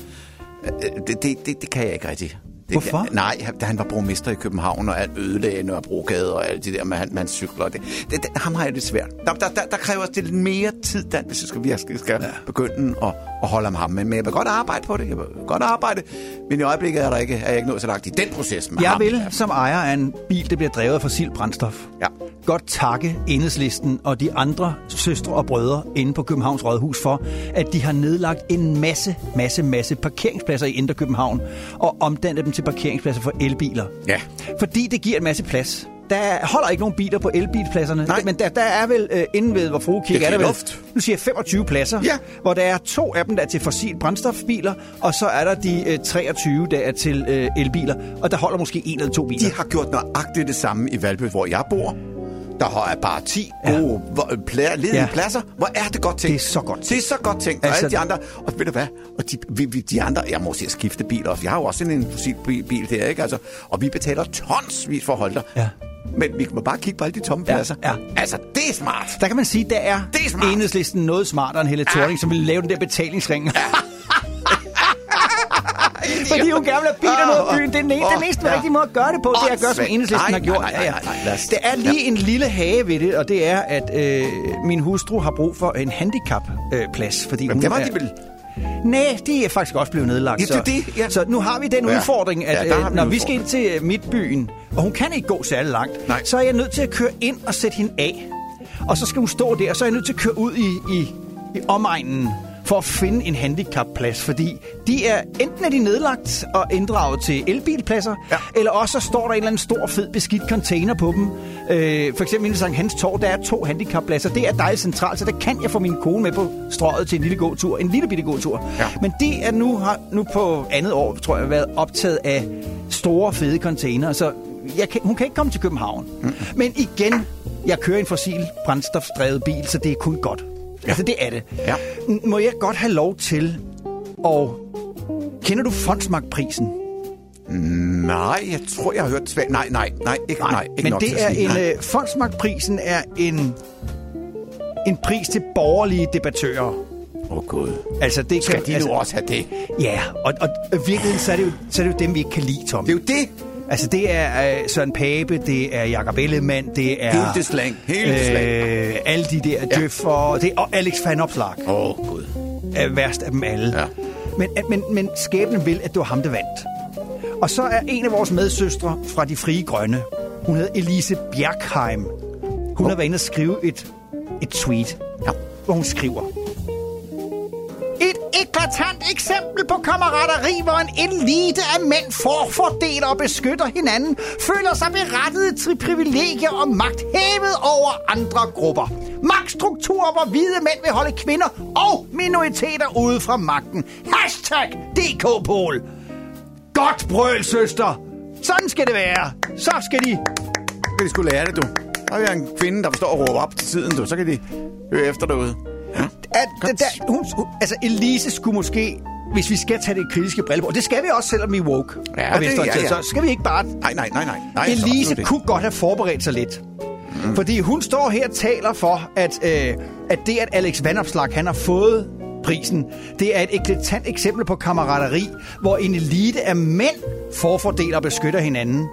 S5: Øh, Det, det, det, det kan jeg ikke rigtig. Det
S4: Hvorfor?
S5: Kan, nej, da han var borgmester i København, og alt ødelagde Nørrebrogade og alt det der med, hans cykler. Det, det, det, ham har jeg det svært. Der, der, der, der kræver det lidt mere tid, Dan, hvis jeg skal, virkelig skal ja. begynde at, at holde om ham. Men, men jeg vil godt arbejde på det. Jeg vil godt arbejde. Men i øjeblikket er, der ikke, er jeg ikke nået så langt i den proces med
S4: Jeg
S5: ham.
S4: vil som ejer af en bil, der bliver drevet af fossil brændstof,
S5: Ja.
S4: Godt takke Enhedslisten og de andre søstre og brødre inde på Københavns Rådhus for, at de har nedlagt en masse, masse, masse parkeringspladser i Indre København og omdannet dem til parkeringspladser for elbiler.
S5: Ja.
S4: Fordi det giver en masse plads. Der holder ikke nogen biler på elbilpladserne,
S5: Nej.
S4: men der, der er vel øh, inde ved, hvor frue kigger,
S5: er
S4: er der vel,
S5: luft.
S4: nu siger jeg 25 pladser,
S5: Ja.
S4: hvor der er to af dem, der er til fossil brændstofbiler, og så er der de øh, 23, der er til øh, elbiler, og der holder måske en eller to biler.
S5: De har gjort nøjagtigt det samme i Valby, hvor jeg bor. Der har bare 10
S4: Ja.
S5: gode ledige
S4: Ja.
S5: ja. pladser. Hvor er det godt tænkt?
S4: Det er så godt
S5: Det er så godt tænkt. Og
S4: Altså-
S5: alle de andre... Og ved du hvad? Og de, vi, vi, de andre... Jeg må se at skifte bil også. Jeg har jo også en fossil bil, bil der, ikke? Altså, og vi betaler tonsvis for at holde der.
S4: Ja.
S5: Men vi må bare kigge på alle de tomme
S4: Ja,
S5: pladser.
S4: ja.
S5: Altså, det er smart.
S4: Der kan man sige, der er,
S5: Det er smart.
S4: enhedslisten noget smartere end Helle Thorning, som ville lave den der betalingsring. Fordi hun gerne vil have bilen ud af byen. Det er den,
S5: Åh,
S4: den eneste
S5: ja.
S4: rigtige måde at gøre det på, det er at gøre, som enhedslisten har gjort.
S5: nej, nej, nej, nej. Lad os-
S4: Det er lige
S5: Ja.
S4: en lille hage ved det, og det er, at øh, min hustru har brug for en handicapplads. Øh, plads, fordi
S5: Men
S4: hun
S5: det var
S4: er,
S5: de vel...
S4: Nej, de er faktisk også blevet nedlagt.
S5: Ja, det er
S4: så,
S5: det, ja.
S4: så nu har vi den
S5: Ja.
S4: udfordring, at
S5: Ja, der
S4: øh, når
S5: en
S4: vi skal ind til øh, midtbyen, og hun kan ikke gå særlig langt,
S5: Nej.
S4: så er jeg nødt til at køre ind og sætte hende af. Og så skal hun stå der, og så er jeg nødt til at køre ud i, i, i omegnen for at finde en handicapplads, fordi de er enten er de nedlagt og inddraget til elbilpladser, ja. eller også så står der en eller anden stor, fed, beskidt container på dem. Øh, for eksempel i Sankt Hans Torv, der er to handicappladser. Det er dejligt centralt, så der kan jeg få min kone med på strøget til en lille gåtur, en lille bitte gåtur.
S5: Ja.
S4: Men det er nu, har, nu på andet år, tror jeg, været optaget af store, fede container, så jeg kan, hun kan ikke komme til København. Mm. Men igen, jeg kører en fossil brændstofdrevet bil, så det er kun godt. Ja. Altså, det er det.
S5: Ja.
S4: Må jeg godt have lov til at... Kender du Fondsmarkprisen?
S5: Nej, jeg tror, jeg har hørt svært. Nej, nej, nej, ikke, nej, nej ikke
S4: men
S5: nok
S4: det er en...
S5: Nej.
S4: Øh, Fondsmarkprisen er en, en pris til borgerlige debattører.
S5: Åh, oh, Gud.
S4: Altså, det
S5: Skal
S4: kan,
S5: de nu også have det?
S4: Ja, og, og i virkeligheden, så er, det jo, så er det jo dem, vi ikke kan lide, Tom.
S5: Det er jo det.
S4: Altså, det er øh, Søren Pape, det er Jakob Ellemann, det er...
S5: Hele det slang, hele det slang.
S4: Øh, alle de der ja. Djøffer, det, og Alex Van Opslag
S5: Åh, oh, Gud.
S4: er værst af dem alle.
S5: Ja.
S4: Men, men, men skæbnen vil, at det var ham, der vandt. Og så er en af vores medsøstre fra De Frie Grønne, hun hedder Elise Bjerkheim. Hun har været inde og skrive et, et tweet,
S5: Ja.
S4: hvor hun skriver...
S13: Et eklatant eksempel på kammerateri, hvor en elite af mænd forfordeler og beskytter hinanden, føler sig berettiget til privilegier og magt hævet over andre grupper. Magtstrukturer, hvor hvide mænd vil holde kvinder og minoriteter ude fra magten. Hashtag DK-pol. Godt brøl, søster. Sådan skal det være. Så skal de...
S5: Så skal de skulle lære det, du. Der er en kvinde, der forstår at råbe op til tiden, du. Så kan de høre efter derude.
S4: At, der, der, hun, hun, altså, Elise skulle måske, hvis vi skal tage det kritiske brille på, og det skal vi også, selvom vi er woke
S5: Ja,
S4: og
S5: det- ja, ja.
S4: så skal vi ikke bare...
S5: Nej, nej, nej, nej. nej
S4: Elise
S5: det.
S4: kunne godt have forberedt sig lidt. Mm. Fordi hun står her og taler for, at, øh, at det, at Alex Vandopslag, han har fået prisen, det er et eklatant eksempel på kammerateri, hvor en elite af mænd forfordeler og beskytter hinanden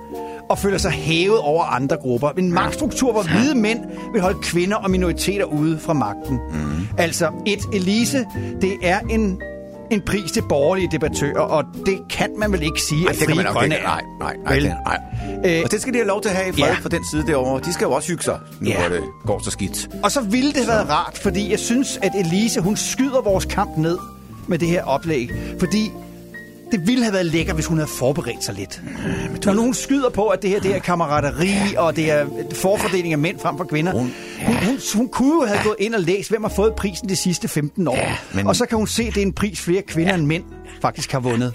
S4: og føler sig hævet over andre grupper. En magtstruktur, hvor hvide mænd vil holde kvinder og minoriteter ude fra magten. Mm. Altså, et Elise, det er en, en pris til borgerlige debattører, og det kan man vel ikke sige, at Frie Grønne
S5: ikke.
S4: er.
S5: Nej, nej, nej.
S4: Vel?
S5: Det, nej.
S4: Øh,
S5: Og det skal de have lov til at have i fred
S4: ja.
S5: for den side derovre. De skal jo også hygge sig, nu
S4: Ja.
S5: hvor det går så skidt.
S4: Og så ville det have været rart, fordi jeg synes, at Elise, hun skyder vores kamp ned med det her oplæg. Fordi det ville have været lækkert, hvis hun havde forberedt sig lidt. Når nogen skyder på, at det her det er kammerateri, og det er forfordeling af mænd frem for kvinder. Hun, hun, hun, hun kunne jo have gået ind og læst, hvem har fået prisen de sidste 15 år.
S5: men-
S4: Og så kan hun se, at det er en pris, flere kvinder end mænd faktisk har vundet.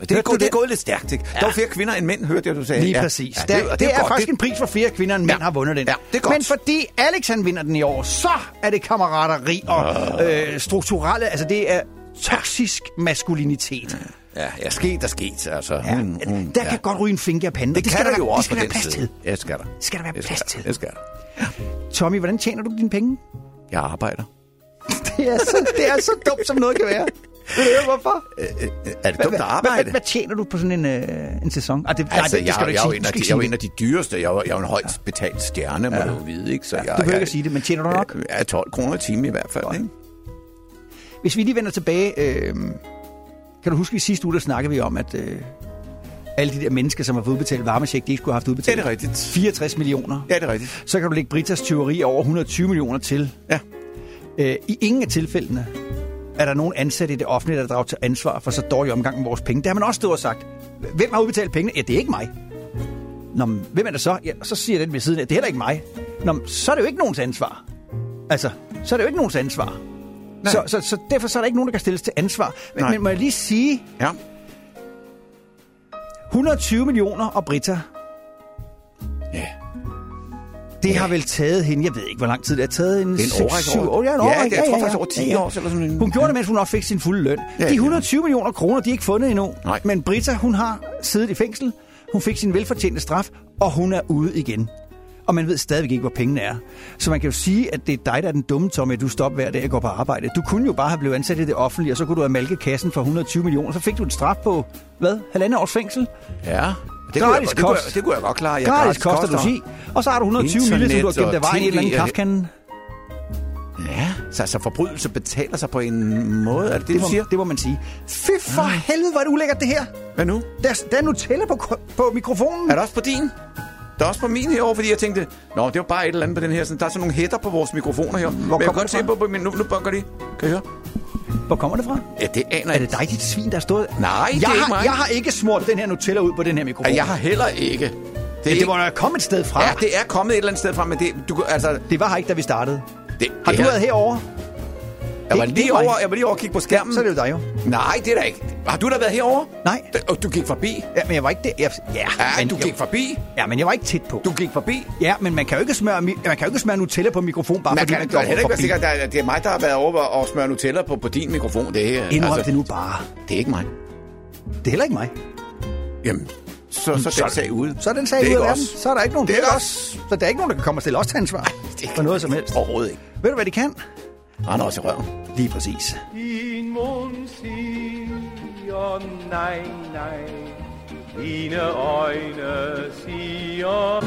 S5: Det er, gået,
S4: du
S5: det er gået lidt stærkt, ikke? Der var flere kvinder end mænd, hørte jeg, du sagde.
S4: Lige
S5: Ja.
S4: præcis.
S5: Ja,
S4: Ja, det, det, det er,
S5: godt.
S4: faktisk
S5: Det-
S4: en pris for flere kvinder end mænd
S5: Ja.
S4: har vundet den.
S5: Ja, det er godt.
S4: Men fordi Alex han vinder den i år, så er det kammerateri og øh, strukturelle, altså det er toksisk maskulinitet.
S5: Ja, ja, sket er sket, altså.
S4: Ja,
S5: Hun, hun,
S4: der
S5: ja.
S4: kan godt ryge en finger i panden.
S5: Det,
S4: og
S5: kan der
S4: der
S5: jo også
S4: det skal
S5: på den side.
S4: til.
S5: Ja, det skal der.
S4: Det skal der være
S5: Det
S4: plads til.
S5: Det skal der.
S4: Tommy, hvordan tjener du dine penge?
S5: Jeg arbejder.
S4: Det er så, det er så dumt, som noget kan være. Ved du høre, hvorfor?
S5: Øh, øh, er det dumt at arbejde?
S4: hvad, hvad tjener du på sådan en, øh, en sæson? Ah, det,
S5: Altså,
S4: nej, det, det
S5: jeg,
S4: du
S5: jeg,
S4: ikke
S5: er
S4: sige.
S5: jeg er jo en af de dyreste. Jeg er jeg er en højt betalt stjerne, må
S4: Ja.
S5: du vide, ikke? Så jeg,
S4: Du behøver
S5: jeg,
S4: ikke sige det, men tjener du nok?
S5: Øh, Ja, 12 kroner i timen i hvert fald, ikke?
S4: Hvis vi lige vender tilbage, øh, kan du huske, i sidste uge, der snakkede vi om, at øh, alle de der mennesker, som har fået udbetalt varmesjek, de ikke skulle have haft udbetalt
S5: Ja, det er rigtigt.
S4: 64 millioner.
S5: Ja, det er rigtigt.
S4: Så kan du lægge Britas tyveri over 120 millioner til.
S5: Ja.
S4: Øh, I ingen af tilfældene er der nogen ansat i det offentlige, der drager til ansvar for så dårlig omgang med vores penge. Det har man også stået og sagt. Hvem har udbetalt pengene? Ja, det er ikke mig. Nå, men hvem er det så? Ja, så siger den ved siden af, det er heller ikke mig. Nå, men så er det jo ikke nogens ansvar. Altså, så er det jo ikke nogens ansvar. Så, så, så derfor så er der ikke nogen, der kan stilles til ansvar. Men,
S5: Nej.
S4: men må jeg lige sige,
S5: Ja.
S4: 120 millioner og Brita,
S5: Ja.
S4: det har vel taget hende, jeg ved ikke, hvor lang tid det har taget. En
S5: Det er en årrække år.
S4: år. Ja, en
S5: Ja,
S4: årrække.
S5: jeg tror faktisk over 10 år, eller sådan en-
S4: Hun gjorde det, mens hun også fik sin fulde løn.
S5: Ja,
S4: De
S5: ja.
S4: 120 millioner kroner, de er ikke fundet endnu.
S5: Nej.
S4: Men Brita, hun har siddet i fængsel. Hun fik sin velfortjente straf, og hun er ude igen. Og man ved stadigvæk ikke, hvor pengene er. Så man kan jo sige, at det er dig, der er den dumme, Tommy, at du stopper hver dag og går på arbejde. Du kunne jo bare have blevet ansat i det offentlige, og så kunne du have malket kassen for 120 millioner, så fik du en straf på, hvad, halvandet års fængsel?
S5: Ja. Det kunne, jeg,
S4: Gratis
S5: det, kunne, jeg, det kunne jeg godt klare. Ja,
S4: Gratis koster du sig. Og så har du 120 millioner, som du har gemt af vejen i et eller andet
S5: TV og-
S4: kraftkande.
S5: Ja, så altså forbrydelse betaler sig på en måde. Er det det,
S4: Det
S5: du
S4: må,
S5: siger?
S4: det må man sige. Fy for helvede, hvor er det ulækkert, det her.
S5: Hvad nu?
S4: Der, er- der er Nutella på, på mikrofonen.
S5: Er der også på din? Der er også på min herovre, fordi jeg tænkte, Nå, det var bare et eller andet på den her. Sådan, der er sådan nogle hætter på vores mikrofoner her. Hvor Men jeg kan godt
S4: det
S5: se på, på min... Nu, nu bunker de. Kan I høre?
S4: Hvor kommer det fra?
S5: Ja, det aner
S4: Er det dig, dit svin, der stået?
S5: Nej, det
S4: jeg
S5: er ikke
S4: har,
S5: mig.
S4: Jeg har ikke smurt den her Nutella ud på den her mikrofon.
S5: Ja, jeg har heller ikke. Det,
S4: Det,
S5: er
S4: det må da komme et sted fra.
S5: Ja, det er kommet et eller andet sted fra, men det, du, altså,
S4: Det var her ikke, da vi startede.
S5: det,
S4: Har
S5: det
S4: du
S5: er-
S4: været herovre?
S5: Jeg var, lige
S4: er
S5: over, jeg var lige over at kigge på skærmen.
S4: Så er det jo dig jo.
S5: Nej, det er der ikke. Har du da været herovre?
S4: Nej.
S5: Og du gik forbi?
S4: Ja, men jeg var ikke der. Jeg, ja,
S5: Ja,
S4: men,
S5: du gik forbi?
S4: Ja, men jeg var ikke tæt på.
S5: Du gik forbi?
S4: Ja, men man kan jo ikke smøre, man kan jo ikke smøre Nutella på mikrofon, bare
S5: Man
S4: fordi
S5: kan,
S4: man
S5: kan heller ikke være sikker, at det er mig, der har været over og smøre Nutella på, på din mikrofon. Det er,
S4: Indrøm det nu bare.
S5: Det er ikke mig.
S4: Det er heller ikke mig.
S5: Jamen, så, så, så den sag ude.
S4: Så er den sag ude af verden. Så er der ikke nogen.
S5: Det er os.
S4: Så der er ikke nogen, der kan komme og stille os til ansvar.
S5: det
S4: For noget som helst.
S5: Overhovedet ikke.
S4: Ved du, hvad de kan?
S5: Han er også i røven.
S4: Lige præcis.
S17: Din mund siger nej, nej. Dine øjne siger...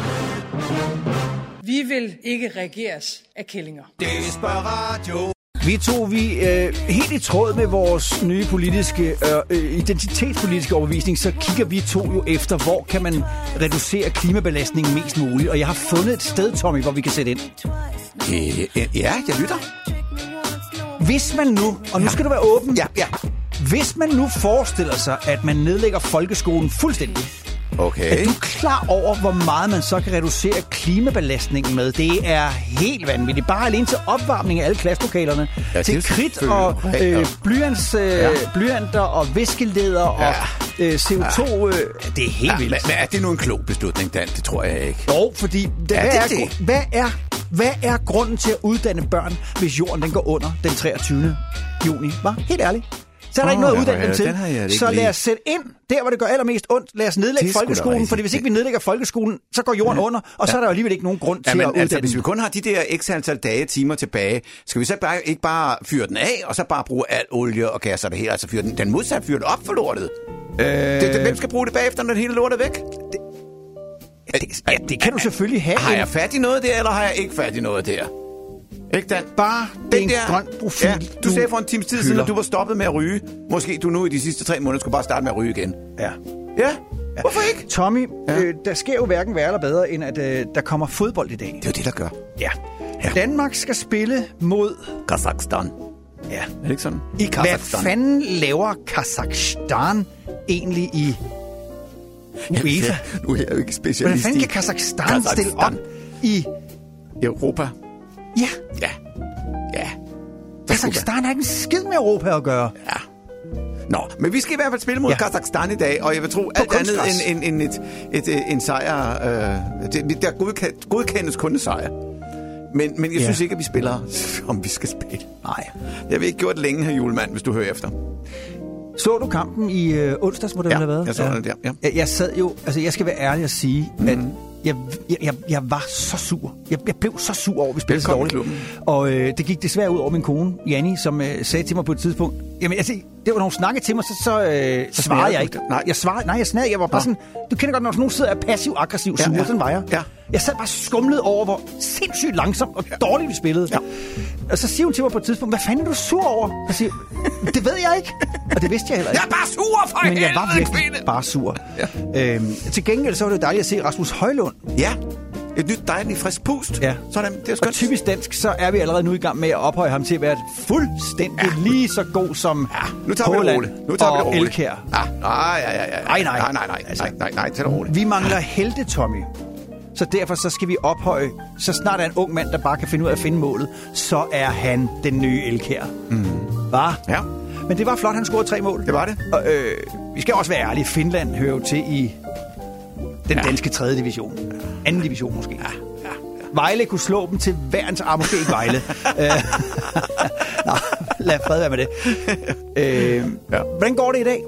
S9: Vi vil ikke regeres af kællinger.
S4: Desperatio. Vi to, vi øh, helt i tråd med vores nye politiske, øh, øh, identitetspolitiske overbevisning, så kigger vi to jo efter, hvor kan man reducere klimabelastningen mest muligt. Og jeg har fundet et sted, Tommy, hvor vi kan sætte ind.
S5: Øh, ja, jeg lytter.
S4: Hvis man nu, og nu skal du være åben.
S5: Ja, ja.
S4: Hvis man nu forestiller sig, at man nedlægger folkeskolen fuldstændig,
S5: Okay.
S4: er du klar over, hvor meget man så kan reducere klimabelastningen med? Det er helt vanvittigt. Bare alene til opvarmning af alle klasselokalerne.
S5: Ja,
S4: Ja, til kridt og øh, blyants, øh,
S5: Ja.
S4: ja. blyanter og viskeleder og
S5: Ja.
S4: øh, CO2. Øh, det er helt
S5: Ja,
S4: vildt.
S5: men, men er det nu en klog beslutning, Dan? Det tror jeg ikke.
S4: Jo, fordi det,
S5: Er
S4: hvad,
S5: det
S4: er,
S5: det?
S4: hvad, er, hvad er grunden til at uddanne børn, hvis jorden den går under den 23. juni? Var helt ærligt. Så er der
S5: Åh,
S4: ikke noget at
S5: ja,
S4: uddanne
S5: ja,
S4: dem til.
S5: den
S4: Så lad os sætte ind der, hvor det gør allermest ondt. Lad os nedlægge
S5: Det
S4: folkeskolen, fordi hvis ikke vi nedlægger folkeskolen, så går jorden under, og så er der jo alligevel ikke nogen grund til
S5: Ja,
S4: at
S5: men
S4: uddanne
S5: altså, hvis vi kun har de der x antal dage, timer tilbage, skal vi så bare, ikke bare fyre den af, og så bare bruge al olie og gas og det hele? Altså fyre den, den modsatte fyre den op for lortet. Øh... Det, det, hvem skal bruge det bagefter, når det hele lortet er væk?
S4: Det, ja, det kan du selvfølgelig have.
S5: Har jeg fat i noget der, eller har jeg ikke fat i noget der? Ikke Dan?
S4: Bare det er en grøn profil,
S5: Ja, du,
S4: du
S5: sagde for en times tid siden, at du var stoppet med at ryge. Måske du nu i de sidste tre måneder skulle bare starte med at ryge igen.
S4: Ja.
S5: Ja, hvorfor ikke?
S4: Tommy,
S5: Ja.
S4: ja. øh, der sker jo hverken værre eller bedre, end at øh, der kommer fodbold i dag.
S5: Det er jo det, der gør.
S4: Ja. Danmark skal spille mod...
S5: Kazakhstan.
S4: Ja.
S5: Er det ikke sådan? I
S4: Hvad
S5: Kazakhstan.
S4: fanden laver Kazakhstan egentlig i UEFA?
S5: Nu er jeg jo ikke specialist
S4: Hvordan fanden kan Kazakhstan stille op
S5: Kazakhstan.
S4: i...
S5: Europa.
S4: Ja,
S5: Ja. Ja.
S4: Kazakhstan har ikke en skid med Europa at gøre.
S5: Ja. Nå, men vi skal i hvert fald spille mod ja.
S4: Ja.
S5: Kazakhstan i dag, og jeg vil tro alt andet end, end, end et, et, et, en sejr. Øh, det, der godkendes, godkendes kun en sejr. Men, men jeg
S4: Ja.
S5: synes ikke, at vi spiller, som vi skal spille.
S4: Nej.
S5: Det har vi ikke gjort længe, her julemand, hvis du hører efter.
S4: Så du kampen i øh, onsdags, må det
S5: Ja,
S4: have været?
S5: jeg så den der, ja.
S4: Jeg, jeg sad jo... Altså, jeg skal være ærlig og sige, mm. at jeg, jeg, jeg, var så sur. Jeg, jeg blev så sur over, at vi spillede så dårligt. Og øh, det gik desværre ud over min kone, Janni, som øh, sagde til mig på et tidspunkt, jamen altså, det var nogle snakke til mig, så, så, øh, så svarede jeg ikke.
S5: Nej.
S4: Jeg svarede, nej, jeg snærede, jeg var bare
S5: Nå.
S4: sådan, du kender godt, når nogen sidder og er passiv-aggressiv
S5: Ja,
S4: sure,
S5: ja.
S4: sådan var jeg.
S5: Ja.
S4: Jeg sad bare skumlet over, hvor sindssygt langsomt og dårligt vi spillede.
S5: Ja.
S4: Og så siger hun til mig på et tidspunkt, hvad fanden er du sur over? Jeg siger, det ved jeg ikke. Og det vidste jeg heller ikke.
S5: Jeg er bare sur for
S4: Men jeg var virkelig bare sur. Ja. Øhm, til gengæld så var det dejligt at se Rasmus Højlund.
S5: Ja, et nyt dejligt frisk pust.
S4: Ja.
S5: Sådan, det er
S4: Og
S5: skønt.
S4: typisk dansk, så er vi allerede nu i gang med at ophøje ham til at være fuldstændig ja. lige så god som
S5: Ja, nu tager vi det roligt. Nu tager vi det
S4: og
S5: roligt.
S4: Elkjær.
S5: Ja, nej, ja, ja, ja.
S4: Nej, nej.
S5: Nej, nej, nej,
S4: Altså,
S5: nej, nej, nej, tag det roligt.
S4: Vi mangler helte, Tommy. Så derfor så skal vi ophøje, så snart er en ung mand, der bare kan finde ud af at finde målet, så er han den nye Elkjær. Mm. Var?
S5: Ja,
S4: Men det var flot, han scorede tre mål.
S5: det var det.
S4: Og, øh, vi skal også være ærlige. Finland hører jo til i den
S5: Ja.
S4: danske 3. division. Anden division måske. Ja. Ja. Vejle kunne slå dem til værens arm. Måske ikke Vejle. Øh, Nå, lad fred være med det. Øh,
S5: Ja.
S4: Hvordan går det i dag?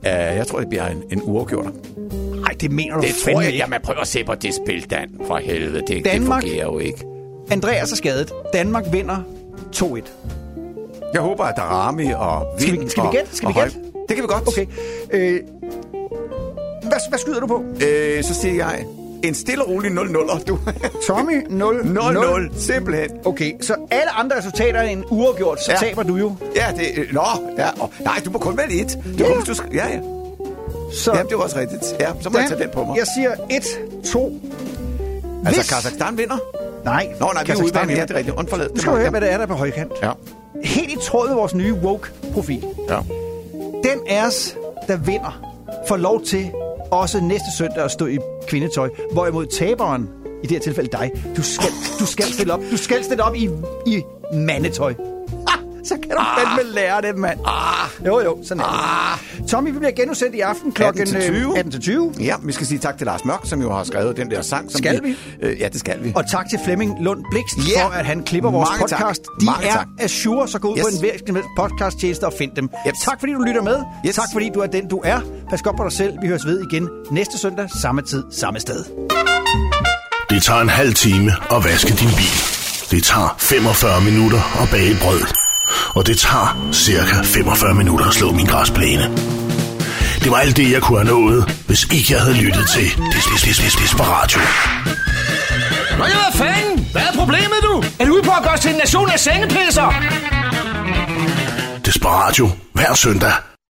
S5: Uh, jeg tror, det bliver en, en uafgjort.
S4: Nej, det mener du
S5: Det tror jeg.
S4: ikke.
S5: Jamen, prøv at se på det spil, Dan. For helvede, det,
S4: Danmark-
S5: det fungerer jo ikke.
S4: Andreas er skadet. Danmark vinder 2-1.
S5: Jeg håber, at der er Rami og
S4: Skal
S5: Vind
S4: vi, skal vi gætte? Skal vi gætte?
S5: Det kan vi godt.
S4: Okay. Øh, hvad, hvad skyder du på?
S5: Øh, så siger jeg en stille og rolig 0-0, du.
S4: Tommy 0
S5: 0-0, simpelthen.
S4: Okay, så alle andre resultater end uafgjort, så
S5: Ja.
S4: taber du jo.
S5: Ja, det... øh, Nå, ja. Og, nej, du må kun vælge et. Du
S4: Ja.
S5: du ja, ja.
S4: Så
S5: Jamen, det var også rigtigt. Ja, så må jeg tage den på mig.
S4: Jeg siger 1, 2.
S5: Altså,
S4: Hvis-
S5: Kazakhstan vinder?
S4: Nej,
S5: Nå, nej, vi er. Ja,
S4: vinder.
S5: det er rigtigt. Undforlad.
S4: Nu skal du høre, hvad det er, der er på højkant.
S5: Ja.
S4: Helt i tråd med vores nye woke-profil.
S5: Ja.
S4: Den af os, der vinder, får lov til også næste søndag at stå i kvindetøj. Hvorimod taberen, i det her tilfælde dig, du skal, du skal stille op. Du skal stille op i, i mandetøj. Ah, så kan du ah. fandme lære det, mand.
S5: Ah.
S4: Jo, jo, sådan er det. Tommy, vi bliver genudsendt i aften klokken
S5: 18 til 20.
S4: 18 til 20.
S5: Ja, vi skal sige tak til Lars Mørk, som jo har skrevet den der sang. Som
S4: Skal vi?
S5: Øh, ja, det skal vi.
S4: Og tak til Flemming Lund Blikst
S5: Ja.
S4: for, at han klipper vores
S5: Mange tak.
S4: podcast. De
S5: Mange
S4: er
S5: tak.
S4: Azure, så gå ud
S5: Yes.
S4: på en virksomhed podcasttjeneste og find dem.
S5: Yep.
S4: Tak fordi du lytter med.
S5: Yes.
S4: Tak fordi du er den, du er. Pas godt på dig selv. Vi høres ved igen næste søndag, samme tid, samme sted.
S1: Det tager en halv time at vaske din bil. Det tager 45 minutter at bage brød. Og det tager cirka 45 minutter at slå min græsplæne. Det var alt det, jeg kunne have nået, hvis ikke jeg havde lyttet til Des- Des- Des- Des- Desperatio.
S11: Nå ja, hvad fanden? Hvad er problemet, du? Er du ude på at gøre os til en nation af sengepisser?
S1: Desperatio hver søndag